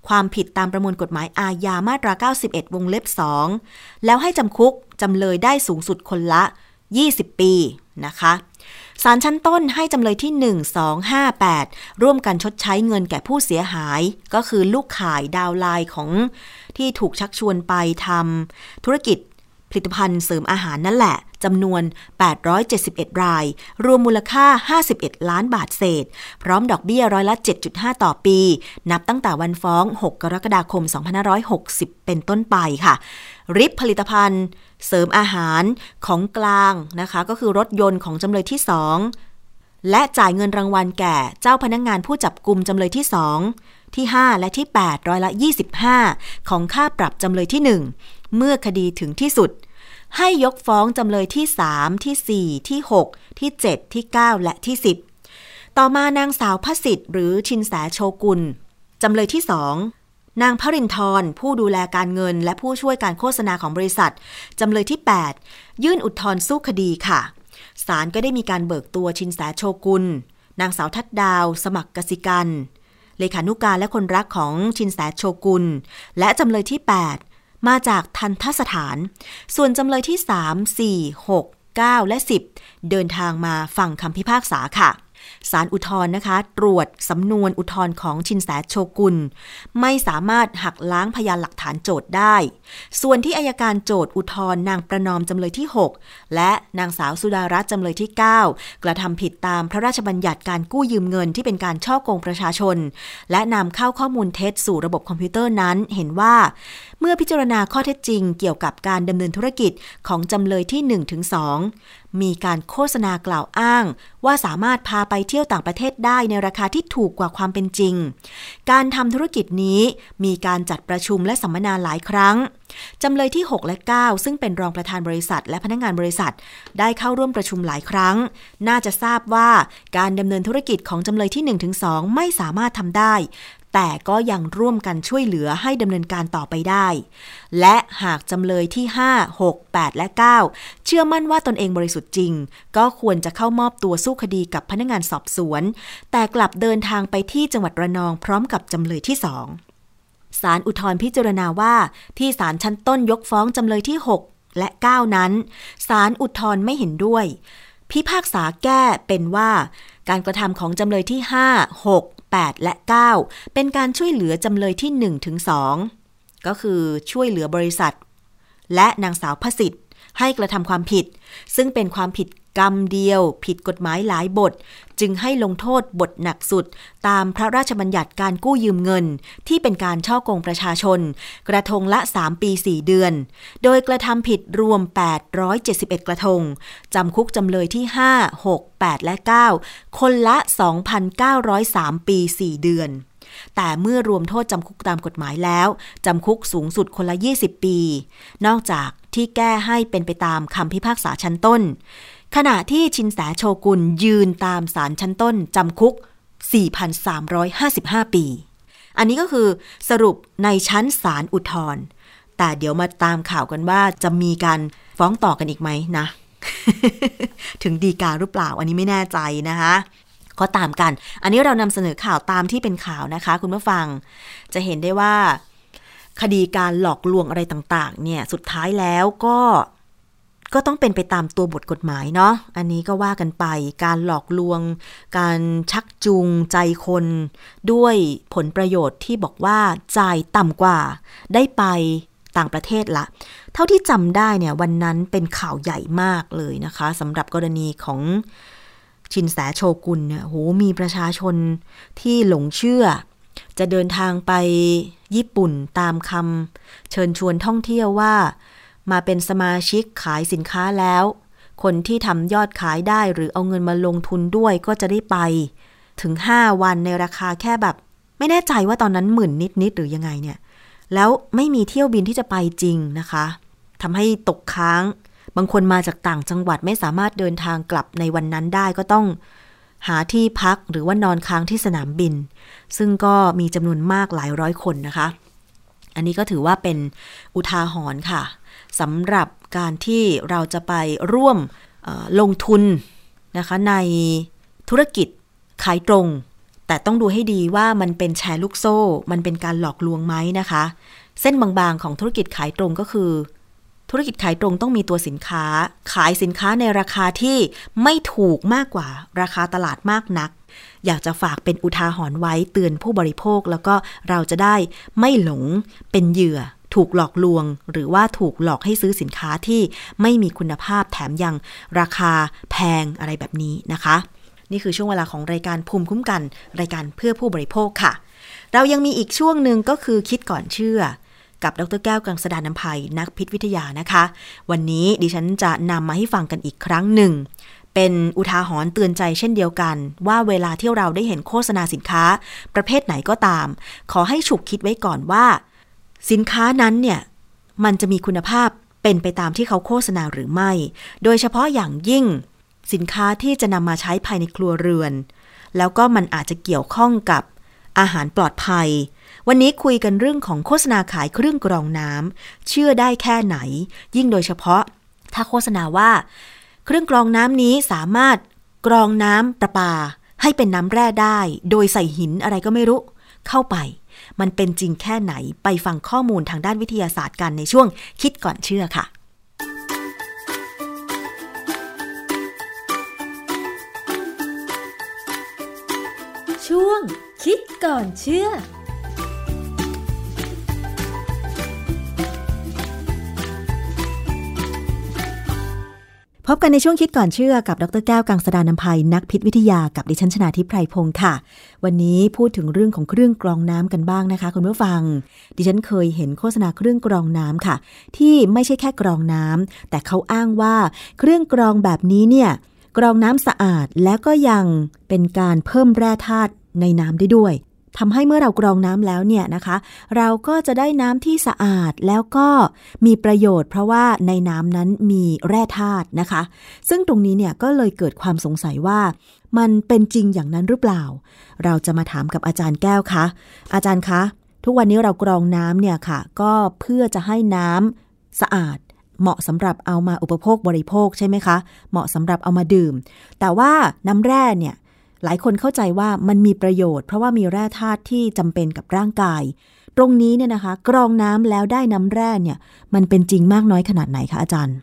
ความผิดตามประมวลกฎหมายอาญามาตรา 91 วงเล็บ 2 แล้วให้จำคุกจำเลยได้สูงสุดคนละ 20 ปีนะคะศาลชั้นต้นให้จำเลยที่ 1 2 5 8 ร่วมกันชดใช้เงินแก่ผู้เสียหาย ก็คือลูกข่ายดาวไลน์ของที่ถูกชักชวนไปทำธุรกิจผลิตภัณฑ์เสริมอาหารนั่นแหละ จำนวน 871 ราย รวมมูลค่า 51 ล้านบาทเศษ พร้อมดอกเบี้ยร้อยละ 7.5 ต่อปี นับตั้งแต่วันฟ้อง 6 กรกฎาคม 2560 เป็นต้นไปค่ะ ริบผลิตภัณฑ์ เสริมอาหารของกลางนะคะ ก็คือรถยนต์ของจำเลยที่ 2 และจ่ายเงินรางวัลแก่เจ้าพนักงงานผู้จับกลุ่มจำเลยที่ 2 ที่ 5 และที่ 8 ร้อยละ 25 ของค่าปรับจำเลยที่ 1 เมื่อคดีถึงที่สุด ให้ยกฟ้องจำเลยที่ 3 ที่ 4 ที่ 6 ที่ 7 ที่ 9 และที่ 10 ต่อมานางสาวพสิทธิ์หรือชินแสโชกุลจำเลยที่2นางพรินทร์ผู้ดูแลการเงิน และผู้ช่วยการโฆษณาของบริษัท จำเลยที่ 8 ยื่นอุทธรณ์สู้คดีค่ะ ศาลก็ได้มีการเบิกตัวชินแสโชกุล นางสาวทัดดาว สมัครกสิกัน เลขานุการและคนรักของชินแสโชกุล และจำเลยที่ 8 มาจากทันทสถาน ส่วนจำเลยที่ 3 4 6 9 และ 10 เดินทางมาฟังคำพิพากษาค่ะสารอุทธรณ์นะคะ ตรวจสำนวนอุทธรณ์ของชินแสโชกุลไม่สามารถหักล้างพยานหลักฐานโจทย์ได้ ส่วนที่อายการโจทย์อุทธรนางประนอมจำเลยที่ 6 และนางสาวสุดารัตน์จำเลยที่ 9 กระทำผิดตามพระราชบัญญัติการกู้ยืมเงินที่เป็นการช่อโกงประชาชน และนำเข้าข้อมูลเท็จสู่ระบบคอมพิวเตอร์นั้นเห็นว่า เมื่อพิจารณาข้อเท็จจริงเกี่ยวกับการดำเนินธุรกิจของจำเลยที่ 1-2 มีการโฆษณากล่าวอ้าง ว่าสามารถพาไปเที่ยวต่างประเทศได้ในราคาที่ถูกกว่าความเป็นจริง การทำธุรกิจนี้มีการจัดประชุมและสัมมนาหลายครั้ง จำเลยที่ 6 และ 9 ซึ่งเป็นรองประธานบริษัท และพนักงานบริษัท ได้เข้าร่วมประชุมหลายครั้ง น่าจะทราบว่าการดำเนินธุรกิจของจำเลยที่ 1-2 ไม่สามารถทำได้ แต่ก็ยังร่วมกันช่วยเหลือให้ดำเนินการต่อไปได้ และหากจำเลยที่ 5 6 8 และ 9 เชื่อมั่นว่าตนเองบริสุทธิ์จริง ก็ควรจะเข้ามอบตัวสู้คดีกับพนักงานสอบสวน แต่กลับเดินทางไปที่จังหวัดระนองพร้อมกับจำเลยที่2 ศาลอุทธรณ์พิจารณาว่า ที่ศาลชั้นต้นยกฟ้องจำเลยที่ 6 และ 9 นั้นศาลอุทธรณ์ไม่เห็นด้วย พิพากษาแก้เป็นว่า การกระทำของจำเลยที่ 5 6 8 และ 9 เป็นการช่วยเหลือจำเลยที่1ถึง2ก็คือช่วยเหลือบริษัท และนางสาวพสิทธิ์ให้กระทำความผิด ซึ่งเป็นความผิด กรรมเดียว ผิดกฎหมายหลายบท จึงให้ลงโทษบทหนักสุด ตามพระราชบัญญัติการกู้ยืมเงิน ที่เป็นการช่อกงประชาชน กระทงละ 3 ปี 4 เดือน โดยกระทำผิดรวม 871 กระทงจำคุกจำเลยที่ 5 6 8 และ 9 คนละ 2,903 ปี 4 เดือนแต่เมื่อรวมโทษจำคุกตามกฎหมายแล้ว จำคุกสูงสุดคนละ 20 ปี นอกจากที่แก้ให้เป็นไปตามคำพิพากษาชั้นต้น ขณะที่ชินแสโชกุลยืนตามศาลชั้นต้นจำคุก 4,355 ปี อันนี้ก็คือสรุปในชั้นศาลอุทธรณ์แต่เดี๋ยวมาตามข่าวกันว่าจะมีการฟ้องต่อกันอีกไหมนะ ถึงดีกาหรือเปล่า อันนี้ไม่แน่ใจนะคะก็ตามกัน อันนี้เรานำเสนอข่าวตามที่เป็นข่าวนะคะ คุณผู้ฟัง จะเห็นได้ว่า คดีการหลอกลวงอะไรต่าง ๆ เนี่ย สุดท้ายแล้วก็ ก็ต้องเป็นไปตามตัวบทกฎหมายเนาะ อันนี้ก็ว่ากันไป การหลอกลวง การชักจูงใจคน ด้วยผลประโยชน์ที่บอกว่าจ่ายต่ำกว่า ได้ไปต่างประเทศละ เท่าที่จำได้เนี่ยวันนั้นเป็นข่าวใหญ่มากเลยนะคะสำหรับกรณีของชินแสโชกุนเนี่ยโหมีประชาชนที่หลงเชื่อ จะเดินทางไปญี่ปุ่นตามคำเชิญชวนท่องเที่ยวว่า มาเป็นสมาชิกขายสินค้าแล้ว คนที่ทำยอดขายได้หรือเอาเงินมาลงทุนด้วยก็จะได้ไป ถึง 5 วันในราคาแค่แบบ ไม่แน่ใจว่าตอนนั้นหมื่นนิดๆหรือยังไงเนี่ย แล้วไม่มีเที่ยวบินที่จะไปจริงนะคะทำให้ตกค้าง บางคนมาจากต่างจังหวัดไม่สามารถเดินทางกลับในวันนั้นได้ก็ต้องหาที่พักหรือว่านอนค้างที่สนามบิน ซึ่งก็มีจำนวนมากหลายร้อยคนนะคะ อันนี้ก็ถือว่าเป็นอุทาหรณ์ค่ะ สำหรับการที่เราจะไปร่วมลงทุนนะคะในธุรกิจขายตรง แต่ต้องดูให้ดีว่ามันเป็นแชร์ลูกโซ่ มันเป็นการหลอกลวงไหมนะคะ เส้นบางๆของธุรกิจขายตรงก็คือ ธุรกิจขายตรงต้องมีตัวสินค้า ขายสินค้าในราคาที่ไม่ถูกมากกว่าราคาตลาดมากนัก อยากจะฝากเป็นอุทาหรณ์ไว้เตือนผู้บริโภคแล้วก็เราจะได้ไม่หลงเป็นเหยื่อ ถูกหลอกลวง หรือว่าถูกหลอกให้ซื้อสินค้าที่ไม่มีคุณภาพแถมยังราคาแพงอะไรแบบนี้นะคะ นี่คือช่วงเวลาของรายการภูมิคุ้มกัน รายการเพื่อผู้บริโภคค่ะ เรายังมีอีกช่วงหนึ่งก็คือคิดก่อนเชื่อกับดรแก้วกังสดานนภัยนักพิษวิทยานะคะ วันนี้ดิฉันจะนำมาให้ฟังกันอีกครั้งหนึ่ง เป็นอุทาหรณ์เตือนใจเช่นเดียวกัน ว่าเวลาที่เราได้เห็นโฆษณาสินค้า ประเภทไหนก็ตาม ขอให้ฉุกคิดไว้ก่อนว่า สินค้านั้นเนี่ยมันจะมีคุณภาพเป็นไปตามที่เขาโฆษณาหรือไม่ โดยเฉพาะอย่างยิ่ง สินค้าที่จะนำมาใช้ภายในครัวเรือน แล้วก็มันอาจจะเกี่ยวข้องกับอาหารปลอดภัย วันนี้คุยกันเรื่องของโฆษณาขายเครื่องกรองน้ำเชื่อได้แค่ไหน ยิ่งโดยเฉพาะ ถ้าโฆษณาว่า เครื่องกรองน้ำนี้สามารถกรองน้ำประปา ให้เป็นน้ำแร่ได้ โดยใส่หินอะไรก็ไม่รู้ เข้าไป มันเป็นจริงแค่ไหนไปฟังข้อมูลทางด้านวิทยาศาสตร์กันในช่วงคิดก่อนเชื่อค่ะช่วงคิดก่อนเชื่อ พบกันในช่วงคิดก่อนเชื่อกับดรแก้วกังสดานนภัยนักพิษวิทยากับดิฉันชนาทิพไพรพงศ์ค่ะ วันนี้พูดถึงเรื่องของเครื่องกรองน้ำกันบ้างนะคะคุณผู้ฟัง ดิฉันเคยเห็นโฆษณาเครื่องกรองน้ำค่ะ ที่ไม่ใช่แค่กรองน้ำแต่เขาอ้างว่าเครื่องกรองแบบนี้เนี่ยกรองน้ำสะอาดแล้วก็ยังเป็นการเพิ่มแร่ธาตุในน้ำได้ด้วย ทำให้เมื่อเรากรองน้ำแล้วเนี่ยนะคะ เราก็จะได้น้ำที่สะอาดแล้วก็มีประโยชน์ เพราะว่าในน้ำนั้นมีแร่ธาตุนะคะ ซึ่งตรงนี้เนี่ยก็เลยเกิดความสงสัยว่า มันเป็นจริงอย่างนั้นหรือเปล่า เราจะมาถามกับอาจารย์แก้วคะอาจารย์คะ ทุกวันนี้เรากรองน้ำเนี่ยค่ะ ก็เพื่อจะให้น้ำสะอาดเหมาะสำหรับเอามาอุปโภคบริโภคใช่ไหมคะ เหมาะสำหรับเอามาดื่ม แต่ว่าน้ำแร่เนี่ย หลายคนเข้าใจว่ามันมีประโยชน์ เพราะว่ามีแร่ธาตุที่จำเป็นกับร่างกาย ตรงนี้เนี่ยนะคะ กรองน้ำแล้วได้น้ำแร่เนี่ย มันเป็นจริงมากน้อยขนาดไหนคะอาจารย์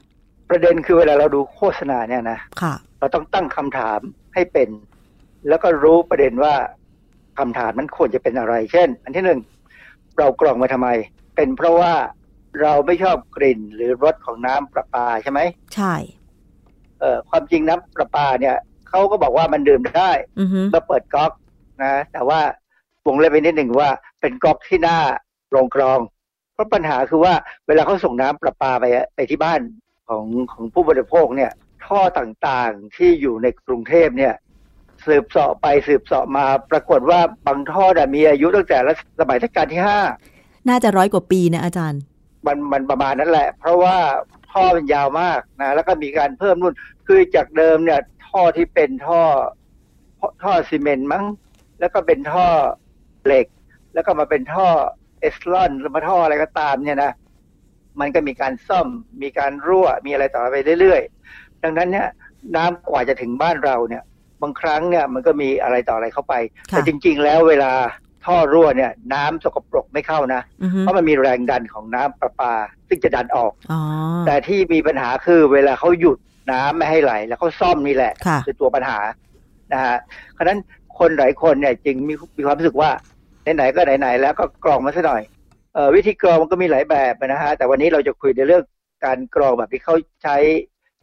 ประเด็นคือเวลาเราดูโฆษณาเนี่ยนะค่ะ เราต้องตั้งคำถามให้เป็น แล้วก็รู้ประเด็นว่าคำถามมันควรจะเป็นอะไร เช่น อันที่หนึ่งเรากรองมาทำไม เป็นเพราะว่าเราไม่ชอบกลิ่นหรือรสของน้ำประปาใช่ไหมใช่ เอ่อความจริงน้ำประปาเนี่ย เขาก็บอกว่ามันดื่มได้เมื่อเปิดก๊อกนะแต่ว่าวงเล็บไปนิดหนึ่งว่าเป็นก๊อกที่หน้าโรงกรอง เพราะปัญหาคือว่าเวลาเขาส่งน้ำประปาไปไปที่บ้านของของผู้บริโภคเนี่ย ท่อต่างๆที่อยู่ในกรุงเทพเนี่ย สืบเสาะไปสืบเสาะมาปรากฏว่าบางท่อมีอายุตั้งแต่สมัยรัชกาลที่ห้าน่าจะร้อยกว่าปีนะอาจารย์ มันมันประมาณนั้นแหละ เพราะว่าท่อมันยาวมากนะแล้วก็มีการเพิ่มนู่นคือจากเดิมเนี่ย ท่อที่เป็นท่อท่อซีเมนต์มั้ง แล้วก็เป็นท่อเหล็ก แล้วก็มาเป็นท่อเอสลอนหรือมาท่ออะไรก็ตามเนี่ยนะมันก็มีการซ่อมมีการรั่วมีอะไรต่อไปเรื่อยๆ ดังนั้นเนี่ยน้ำกว่าจะถึงบ้านเราเนี่ย บางครั้งเนี่ยมันก็มีอะไรต่ออะไรเข้าไป แต่จริง ๆ แล้วเวลาท่อรั่วเนี่ย น้ำสกปรกไม่เข้านะ เพราะมันมีแรงดันของน้ำประปา ซึ่งจะดันออกอแต่ที่มีปัญหาคือเวลาเขาหยุด น้ำไม่ให้ไหล แล้วเขาซ่อมนี่แหละ คือตัวปัญหานะฮะเพราะนั้นคนหลายคนเนี่ยจึงมีมีความรู้สึกว่าไหนๆก็ไหนๆแล้วก็กรองมาซะหน่อยเออวิธีกรองมันก็มีหลายแบบนะฮะแต่วันนี้เราจะคุยในเรื่องการกรองแบบที่เขาใช้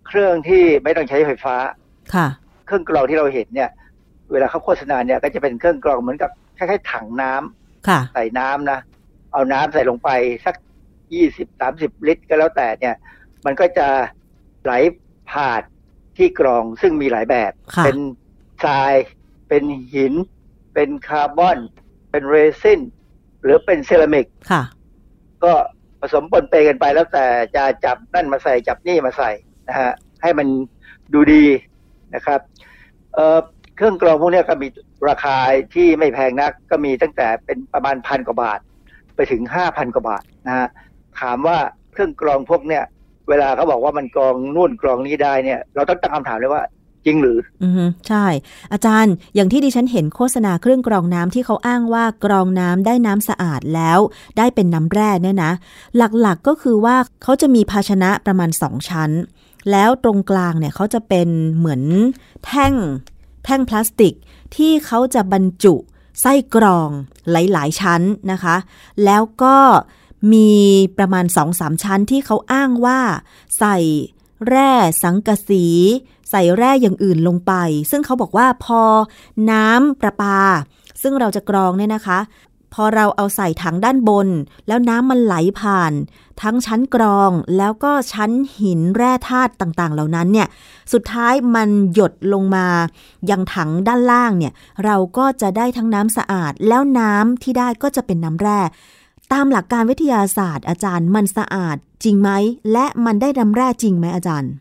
เครื่องที่ไม่ต้องใช้ไฟฟ้าค่ะ เครื่องกรองที่เราเห็นเนี่ย เวลาเขาโฆษณาเนี่ยก็จะเป็นเครื่องกรองเหมือนกับคล้ายๆถังน้ำค่ะ ใส่น้ำนะเอาน้ำใส่ลงไปสักยี่สิบสามสิบลิตรก็แล้วแต่เนี่ย มันก็จะไหล ผ่านที่กรองซึ่งมีหลายแบบ เป็นทราย เป็นหิน เป็นคาร์บอน เป็นเรซินหรือเป็นเซรามิกค่ะก็ผสมปนเปกันไปแล้วแต่จะจับนั่นมาใส่จับนี่มาใส่นะฮะให้มันดูดีนะครับเอ่อเครื่องกรองพวกเนี้ยก็มีราคาที่ไม่แพงนัก ก็มีตั้งแต่เป็นประมาณพันกว่าบาท ไปถึงห้าพันกว่าบาทนะฮะถามว่าเครื่องกรองพวกเนี้ย เวลาเขาบอกว่ามันกรองนู่นกรองนี้ได้เนี่ย เราต้องตั้งคำถามเลยว่าจริงหรือ อือใช่ อาจารย์ อย่างที่ดิฉันเห็นโฆษณาเครื่องกรองน้ำที่เขาอ้างว่ากรองน้ำได้น้ำสะอาดแล้ว ได้เป็นน้ำแร่เนี่ยนะ หลักๆก็คือว่าเขาจะมีภาชนะประมาณสองชั้น แล้วตรงกลางเนี่ยเขาจะเป็นเหมือนแท่ง แท่งพลาสติกที่เขาจะบรรจุไส้กรองหลาย ๆ ชั้นนะคะ แล้วก็ มีประมาณสองสามชั้นที่เขาอ้างว่า ใส่แร่สังกะสี ใส่แร่อย่างอื่นลงไป ซึ่งเขาบอกว่าพอน้ำประปา ซึ่งเราจะกรองเนี่ยนะคะ พอเราเอาใส่ถังด้านบน แล้วน้ำมันไหลผ่าน ทั้งชั้นกรองแล้วก็ชั้นหินแร่ธาตุต่างๆ เหล่านั้นเนี่ยสุดท้ายมันหยดลงมายังถังด้านล่างเนี่ยเราก็จะได้ทั้งน้ำสะอาด แล้วน้ำที่ได้ก็จะเป็นน้ำแร่ ตามหลักการวิทยาศาสตร์ อาจารย์มันสะอาดจริงไหม และมันได้น้ำแร่จริงไหมอาจารย์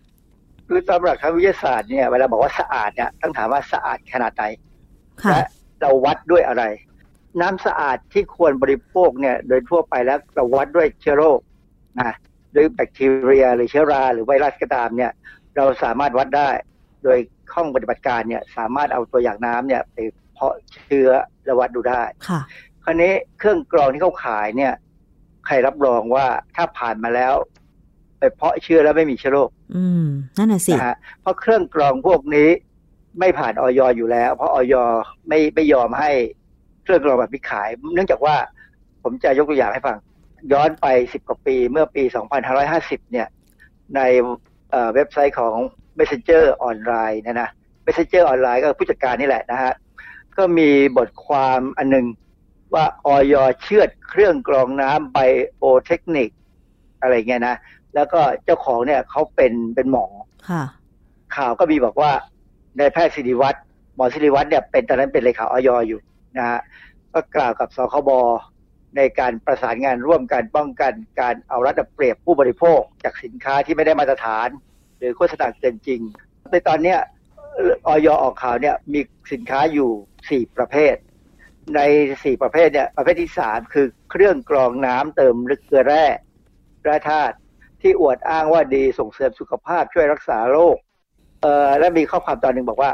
คือตามหลักทางวิทยาศาสตร์เนี่ยเวลาบอกว่าสะอาดเนี่ยต้องถามว่าสะอาดขนาดไหนค่ะและเราวัดด้วยอะไร น้ำสะอาดที่ควรบริโภคเนี่ย โดยทั่วไปแล้วเราวัดด้วยเชื้อโรคนะด้วยแบคทีเรียหรือเชื้อรา หรือไวรัสก็ตามเนี่ย เราสามารถวัดได้ โดยห้องปฏิบัติการเนี่ย สามารถเอาตัวอย่างน้ำเนี่ยไปเพาะเชื้อและวัดดูได้ ค่ะคราวนี้เครื่องกรองที่เขาขายเนี่ย ใครรับรองว่าถ้าผ่านมาแล้ว ไปเพาะเชื้อแล้วไม่มีเชื้อโรคอืมนั่นน่ะสินะฮะเพราะเครื่องกรองพวกนี้ ไม่ผ่านออยอยู่แล้ว เพราะออยไม่ไม่ยอมให้เครื่องกรองแบบนี้ขาย เนื่องจากว่าผมจะยกตัวอย่างให้ฟัง ย้อนไปสิบกว่าปีเมื่อปี 2550 เนี่ย ในเอ่อเว็บไซต์ของ Messenger ออนไลน์นะนะ Messenger ออนไลน์ก็คือผู้จัดการนี่แหละนะฮะ ก็มีบทความอันหนึง ว่าออยเชื่อดเครื่องกรองน้ำไบโอเทคนิค อะไรเงี้ยนะ แล้วก็เจ้าของเนี่ยเขาเป็นเป็นหมอค่ะข่าวก็มีบอกว่านายแพทย์สิริวัตรหมอสิริวัตรเนี่ยเป็นตอนนั้นเป็นเลขาออยอยู่นะฮะก็กล่าวกับสคบในการประสานงานร่วมกันป้องกันการเอารัดเอาเปรียบผู้บริโภค จากสินค้าที่ไม่ได้มาตรฐาน หรือโฆษณาเกินจริง ในตอนเนี้ยออยออกข่าวเนี่ยมีสินค้าอยู่สี่ประเภท ในสี่ประเภทเนี่ยประเภทที่สามคือเครื่องกรองน้ำเติมลึกเกลือแร่แร่ธาตุที่อวดอ้างว่าดีส่งเสริมสุขภาพช่วยรักษาโรคเอ่อและมีข้อความตอนหนึ่งบอกว่า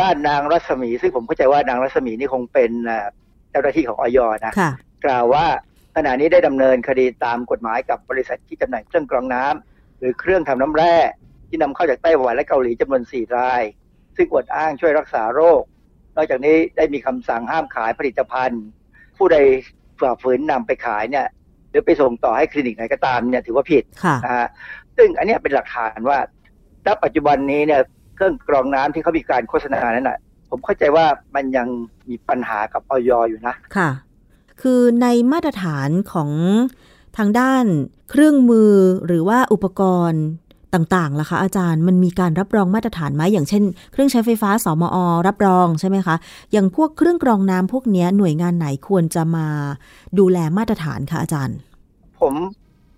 ด้านนางรัศมี ซึ่งผมเข้าใจว่านางรัศมีนี่คงเป็นเอ่อเจ้าหน้าที่ของออยนะค่ะกล่าวว่าขณะนี้ได้ดำเนินคดีตามกฎหมายกับบริษัทที่จำหน่ายเครื่องกรองน้ำหรือเครื่องทำน้ำแร่ที่นำเข้าจากไต้หวันและเกาหลีจำนวน4ราย ซึ่งอวดอ้างช่วยรักษาโรค นอกจากนี้ได้มีคำสั่งห้ามขายผลิตภัณฑ์ ผู้ใดฝ่าฝืนนำไปขายเนี่ยหรือไปส่งต่อให้คลินิกไหนก็ตามเนี่ยถือว่าผิดค่ะนะฮะซึ่งอันเนี้ยเป็นหลักฐานว่าณปัจจุบันนี้เนี่ยเครื่องกรองน้ำที่เขามีการโฆษณานั้นน่ะผมเข้าใจว่ามันยังมีปัญหากับออยอยู่นะค่ะ คือในมาตรฐานของทางด้านเครื่องมือหรือว่าอุปกรณ์ ต่างๆล่ะคะอาจารย์มันมีการรับรองมาตรฐานไหมอย่างเช่น เครื่องใช้ไฟฟ้าสมอ รับรองใช่ไหมคะ อย่างพวกเครื่องกรองน้ำพวกเนี้ยหน่วยงานไหนควรจะมาดูแลมาตรฐานคะอาจารย์ ผม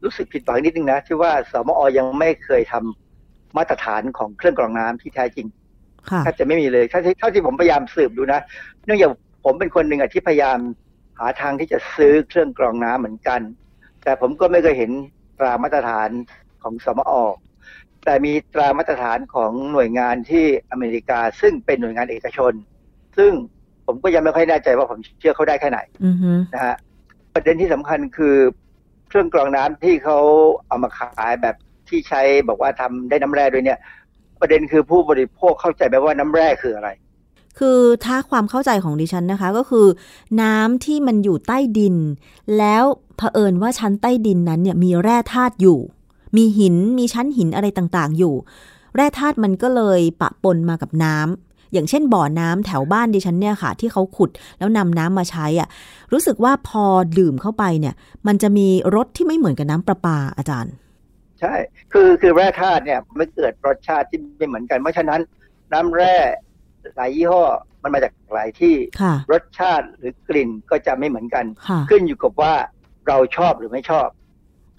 รู้สึกผิดหวังนิดนึงนะที่ว่าสมอยังไม่เคยทำมาตรฐานของเครื่องกรองน้ำที่แท้จริงค่ะแทบจะไม่มีเลยเท่าที่เท่าที่ผมพยายามสืบดูนะ เนื่องจากผมเป็นคนหนึ่งอะที่พยายามหาทางที่จะซื้อเครื่องกรองน้ำเหมือนกัน แต่ผมก็ไม่เคยเห็นตรามาตรฐานของสมอ แต่มีตรามาตรฐานของหน่วยงานที่อเมริกา ซึ่งเป็นหน่วยงานเอกชน ซึ่งผมก็ยังไม่ค่อยแน่ใจว่าผมเชื่อเขาได้แค่ไหนอือฮึนะฮะประเด็นที่สำคัญคือเครื่องกรองน้ำที่เขาเอามาขายแบบที่ใช้บอกว่าทำได้น้ำแร่ด้วยเนี่ย ประเด็นคือผู้บริโภคเข้าใจไหมว่าน้ำแร่คืออะไร คือถ้าความเข้าใจของดิฉันนะคะก็คือ น้ำที่มันอยู่ใต้ดิน แล้วเผอิญว่าชั้นใต้ดินนั้นเนี่ยมีแร่ธาตุอยู่ มีหินมีชั้นหินอะไรต่างๆ อยู่ แร่ธาตุมันก็เลยปะปนมากับน้ำอย่างเช่นบ่อน้ำแถวบ้านดิฉันเนี่ยค่ะ ที่เขาขุดแล้วนำน้ำมาใช้อะรู้สึกว่าพอดื่มเข้าไปเนี่ย มันจะมีรสที่ไม่เหมือนกับน้ำประปาอาจารย์ ใช่ คือคือแร่ธาตุเนี่ยไม่เกิดรสชาติที่ไม่เหมือนกันเพราะฉะนั้น น้ำแร่หลายยี่ห้อมันมาจากหลายที่ค่ะรสชาติหรือกลิ่นก็จะไม่เหมือนกันค่ะขึ้นอยู่กับว่าเราชอบหรือไม่ชอบ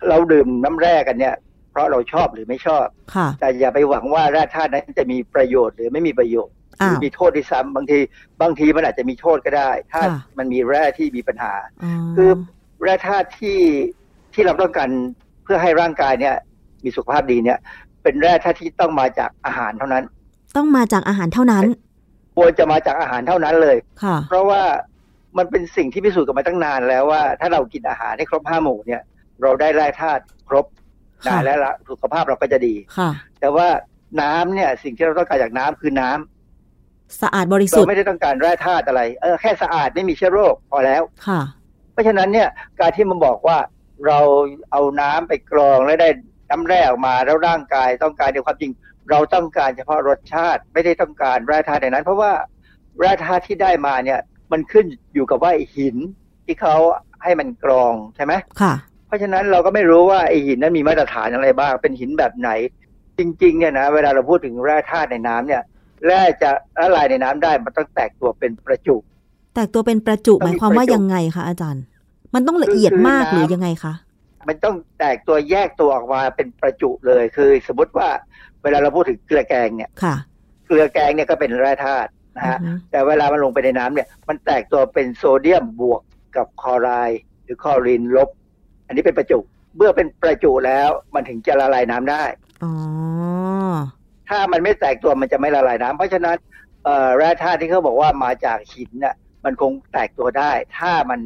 เราดื่มน้ำแร่กันเนี่ย เพราะเราชอบหรือไม่ชอบค่ะแต่อย่าไปหวังว่าแร่ธาตุนั้นจะมีประโยชน์หรือไม่มีประโยชน์หอ้ารืวอมีโทษด้วยซ้ำบางที บางทีมันอาจจะมีโทษก็ได้ ถ้าค่ะมันมีแร่ที่มีปัญหาอ๋อคือแร่ธาตุที่ที่เราต้องการเพื่อให้ร่างกายเนี่ย มีสุขภาพดีเนี่ย เป็นแร่ธาตุที่ต้องมาจากอาหารเท่านั้น ต้องมาจากอาหารเท่านั้นควรจะมาจากอาหารเท่านั้นเลยค่ะเพราะว่ามันเป็นสิ่งที่พิสูจน์กันมาตั้งนานแล้วว่า ถ้าเรากินอาหารให้ครบห้าหมู่เนี่ย เราได้แร่ธาตุครบค่ะนะและละสุขภาพเราก็จะดีค่ะ แต่ว่าน้ำเนี่ย สิ่งที่เราต้องการจากน้ำคือน้ำสะอาดบริสุเราทธิ์ไม่ได้ต้องการแร่ธาตุอะไรเออแค่สะอาดไม่มีเชื้อโรคพอแล้วค่ะ เพราะฉะนั้นเนี่ยการที่มันบอกว่าเราเอาน้ำไปกรองแล้วได้น้ำแร่ออกมาแล้วร่างกายต้องการในความจริง เราต้องการเฉพาะรสชาติไม่ได้ต้องการแร่ธาตุในนั้น เพราะว่าแร่ธาตุที่ได้มาเนี่ย มันขึ้นอยู่กับว่าไอ้หินที่เขาให้มันกรองใช่ไหมค่ะเพ ราะฉะนั้นเราก็ไม่รู้ว่าไอ้หินนั้นมีมาตรฐานอะไรบ้าง เป็นหินแบบไหน จริงๆเนี่ยนะเวลาเราพูดถึงแร่ธาตุในน้ำเนี่ยแร่จะละลายในน้ำได้มันต้องแตกตัวเป็นประจุ แตกตัวเป็นประจุต้องหมีมายความว่าประจุยังไงคะอาจารย์ มันต้องละเอียดคือมากน้ำหรือยังไงคะมันต้องแตกตัวแยกตัวออกมาเป็นประจุเลยคือ สมมติว่าเวลาเราพูดถึงเกลือแกงเนี่ยค่ะเกลือแกงเนี่ยก็เป็นแร่ธาตุนะฮะอือฮึแต่เวลามันลงไปในน้ำเนี่ย มันแตกตัวเป็นโซเดียมบวกกับคลอไรด์หรือคลอรีนลบ อันนี้เป็นประจุเมื่อเป็นประจุแล้วมันถึงจะละลายน้ำได้อ๋อถ้ามันไม่แตกตัวมันจะไม่ละลายน้ำเพราะฉะนั้นเอ่อแร่ธาตุที่เขาบอกว่ามาจากหินน่ะมันคงแตกตัวได้ ถ้ามัน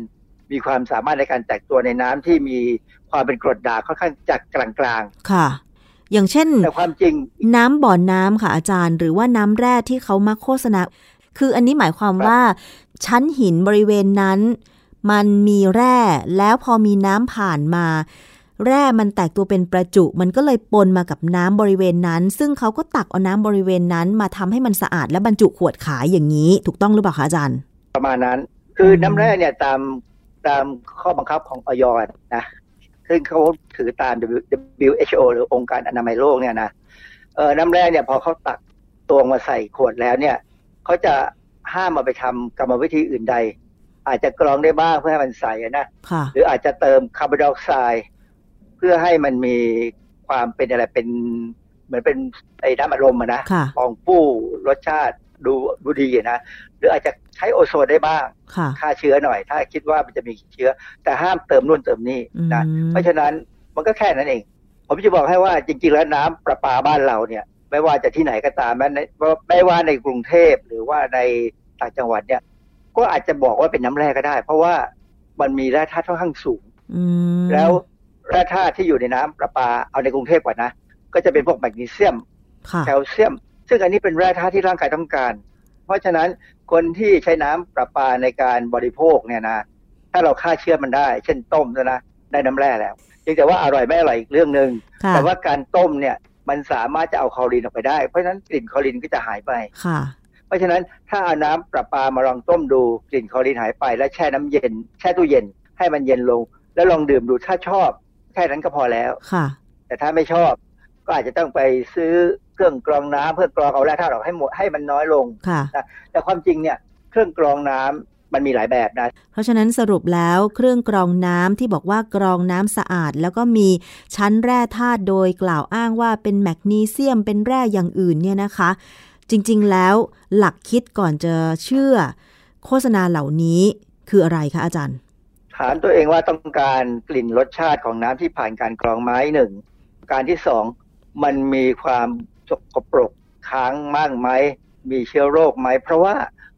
มีความสามารถในการแตกตัวในน้ำที่มีความเป็นกรดด่างค่อนข้างจากกลางๆ ค่ะ อย่างเช่นแต่ความจริง น้ำบ่อน้ำค่ะอาจารย์ หรือว่าน้ำแร่ที่เขามาโฆษณาคืออันนี้หมายความครับว่าชั้นหินบริเวณนั้น มันมีแร่แล้วพอมีน้ำผ่านมา แร่มันแตกตัวเป็นประจุ มันก็เลยปนมากับน้ำบริเวณนั้น ซึ่งเขาก็ตักเอาน้ำบริเวณนั้นมาทำให้มันสะอาดและบรรจุขวดขายอย่างนี้ถูกต้องหรือเปล่าคะอาจารย์ ประมาณนั้น คือน้ำแร่เนี่ยตามตามข้อบังคับของออยนะซึ่งเขาถือตาม WHO หรือองค์การอนามัยโลกเนี่ยนะเออน้ำแร่เนี่ยพอเขาตักตวงมาใส่ขวดแล้วเนี่ยเขาจะห้ามเอาไปทำกรรมวิธีอื่นใด อาจจะกรองได้บ้างเพื่อให้มันใสอะนะค่ะหรืออาจจะเติมคาร์บอนไดออกไซด์เพื่อให้มันมีความเป็นอะไรเป็นเหมือนเป็นไอ้น้ำอารมณ์อะนะค่ะฟองฟู่รสชาติดูดูดีอะนะหรืออาจจะใช้โอโซนได้บ้างค่ะฆ่าเชื้อหน่อย ถ้าคิดว่ามันจะมีเชื้อ แต่ห้ามเติมนู่นเติมนี่นะอืมเพราะฉะนั้นมันก็แค่นั้นเอง ผมจะบอกให้ว่าจริง ๆ แล้วน้ำประปาบ้านเราเนี่ย ไม่ว่าจะที่ไหนก็ตามแม้ในไม่ว่าในกรุงเทพหรือว่าในต่างจังหวัดเนี่ย ก็อาจจะบอกว่าเป็นน้ำแร่ก็ได้ เพราะว่ามันมีแร่ธาตุค่อนข้างสูงอืมแล้วแร่ธาตุที่อยู่ในน้ำประปาเอาในกรุงเทพก่อนนะก็จะเป็นพวกแมกนีเซียมค่ะแคลเซียม ซึ่งอันนี้เป็นแร่ธาตุที่ร่างกายต้องการ เพราะฉะนั้นคนที่ใช้น้ำประปาในการบริโภคเนี่ยนะ ถ้าเราฆ่าเชื้อมันได้ เช่นต้มน่ะนะได้น้ำแร่แล้วเพียงแต่ว่าอร่อยไม่อร่อยอีกเรื่องหนึ่งค่ะแต่ว่าการต้มเนี่ยมันสามารถจะเอาคลอรีนออกไปได้ เพราะฉะนั้นกลิ่นคลอรีนก็จะหายไปค่ะ เพราะฉะนั้นถ้าเอาน้ำประปามาลองต้มดูกลิ่นคลอรีนหายไป แล้วแช่น้ำเย็น แช่ตู้เย็นให้มันเย็นลง แล้วลองดื่มดูถ้าชอบแค่นั้นก็พอแล้วค่ะ แต่ถ้าไม่ชอบ ก็อาจจะต้องไปซื้อเครื่องกรองน้ำเพื่อกรองเอาแร่ธาตุออกให้หมดให้มันน้อยลงค่ะแต่ความจริงเนี่ยเครื่องกรองน้ำมันมีหลายแบบนะ เพราะฉะนั้นสรุปแล้วเครื่องกรองน้ำที่บอกว่ากรองน้ำสะอาด แล้วก็มีชั้นแร่ธาตุโดยกล่าวอ้างว่าเป็นแมกนีเซียมเป็นแร่อย่างอื่นเนี่ยนะคะ จริง ๆ แล้วหลักคิดก่อนจะเชื่อโฆษณาเหล่านี้คืออะไรคะอาจารย์ ถามตัวเองว่าต้องการกลิ่นรสชาติของน้ำที่ผ่านการกรองไม้หนึ่ง การที่สองมันมีความสกปรกค้างมากไหม มีเชื้อโรคไหม เพราะว่า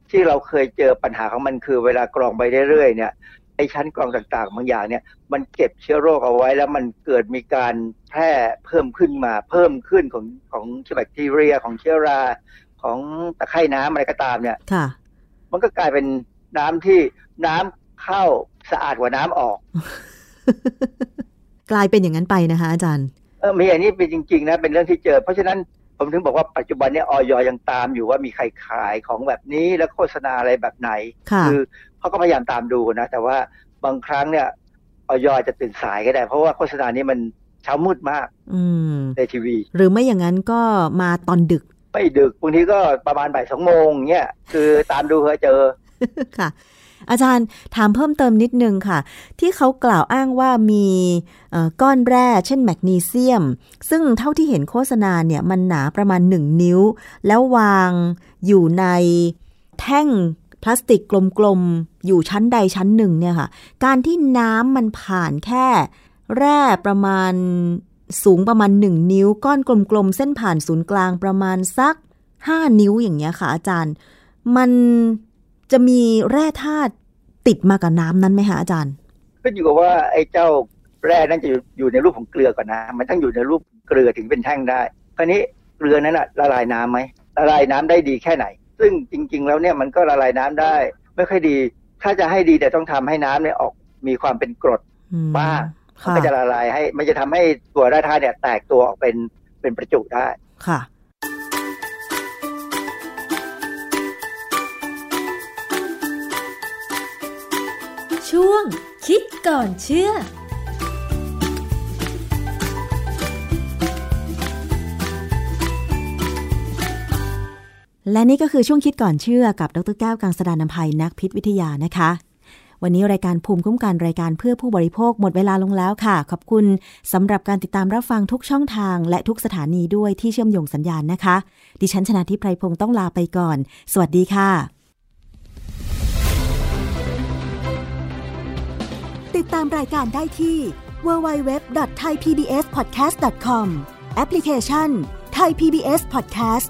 ที่เราเคยเจอปัญหาของมันคือเวลากรองไปเรื่อยๆเนี่ย ไอ้ชั้นกรองต่างๆ บางอย่างเนี่ยมันเก็บเชื้อโรคเอาไว้ แล้วมันเกิดมีการแพร่เพิ่มขึ้นมาเพิ่มขึ้นของของเชื้อแบคทีเรียของเชื้อราของตะไคร่น้ำอะไรก็ตามเนี่ยค่ะมันก็กลายเป็นน้ำที่น้ำเข้าสะอาดกว่าน้ำออก กลายเป็นอย่างนั้นไปนะคะ อาจารย์ เออมีอันนี้เป็นจริง ๆ นะ เป็นเรื่องที่เจอ เพราะฉะนั้นผมถึงบอกว่าปัจจุบันเนี้ออยยังตามอยู่ว่ามีใครขายของแบบนี้แล้วโฆษณาอะไรแบบไหนค่ะอ เขาก็พยายามตามดูนะ แต่ว่าบางครั้งเนี่ยออยจะตื่นสายก็ได้ เพราะว่าโฆษณานี้มันเช้ามืดมาก อืมในทีวี หรือไม่อย่างนั้นก็มาตอนดึก ไม่ดึกบางทีก็ประมาณบ่ายสองโมงเงี้ยคือตามดูเคยเจอค่ะ อาจารย์ถามเพิ่มเติมนิดนึงค่ะ ที่เขากล่าวอ้างว่ามีก้อนแร่ เช่นแมกนีเซียม ซึ่งเท่าที่เห็นโฆษณาเนี่ยมันหนาประมาณ 1 นิ้ว แล้ววางอยู่ในแท่ง พลาสติกกลมๆ อยู่ชั้นใดชั้นหนึ่งเนี่ยค่ะ การที่น้ำมันผ่านแค่ แร่ประมาณสูงประมาณ 1 นิ้ว ก้อนกลมๆ เส้นผ่านศูนย์กลางประมาณสัก 5 นิ้วอย่างเงี้ยค่ะ อาจารย์ มันจะมีแร่ธาตุติดมากับน้ำนั้นไหมคะอาจารย์ ก็อยู่กับว่าไอ้เจ้าแร่นั้นจะอยู่ในรูปของเกลือก่อนนะ มันต้องอยู่ในรูปเกลือถึงเป็นแท่งได้ คราวนี้เกลือนั้นอะละลายน้ํำไหมละลายน้ำได้ดีแค่ไหน ซึ่งจริง ๆ แล้วเนี่ยมันก็ละลายน้ำได้ ไม่ค่อยดี ถ้าจะให้ดีแต่ต้องทำให้น้ำเนี่ยออกมีความเป็นกรดบ้างมันก็จะละลายให้มันจะทำให้ตัวแร่ธาตุเนี่ยแตกตัวออกเป็นเป็นประจุได้ค่ะช่วงคิดก่อนเชื่อ และนี่ก็คือช่วงคิดก่อนเชื่อกับดรแก้วกังสดานนภัยนักพิษวิทยานะคะ วันนี้รายการภูมิคุ้มกันรายการเพื่อผู้บริโภคหมดเวลาลงแล้วค่ะ ขอบคุณสำหรับการติดตามรับฟังทุกช่องทาง และทุกสถานีด้วยที่เชื่อมโยงสัญญาณนะคะ ดิฉันชนะทิพไพรพงศ์ต้องลาไปก่อน สวัสดีค่ะ ติดตามรายการได้ที่ www.thaipbspodcast.com แอปพลิเคชัน Thai PBS Podcast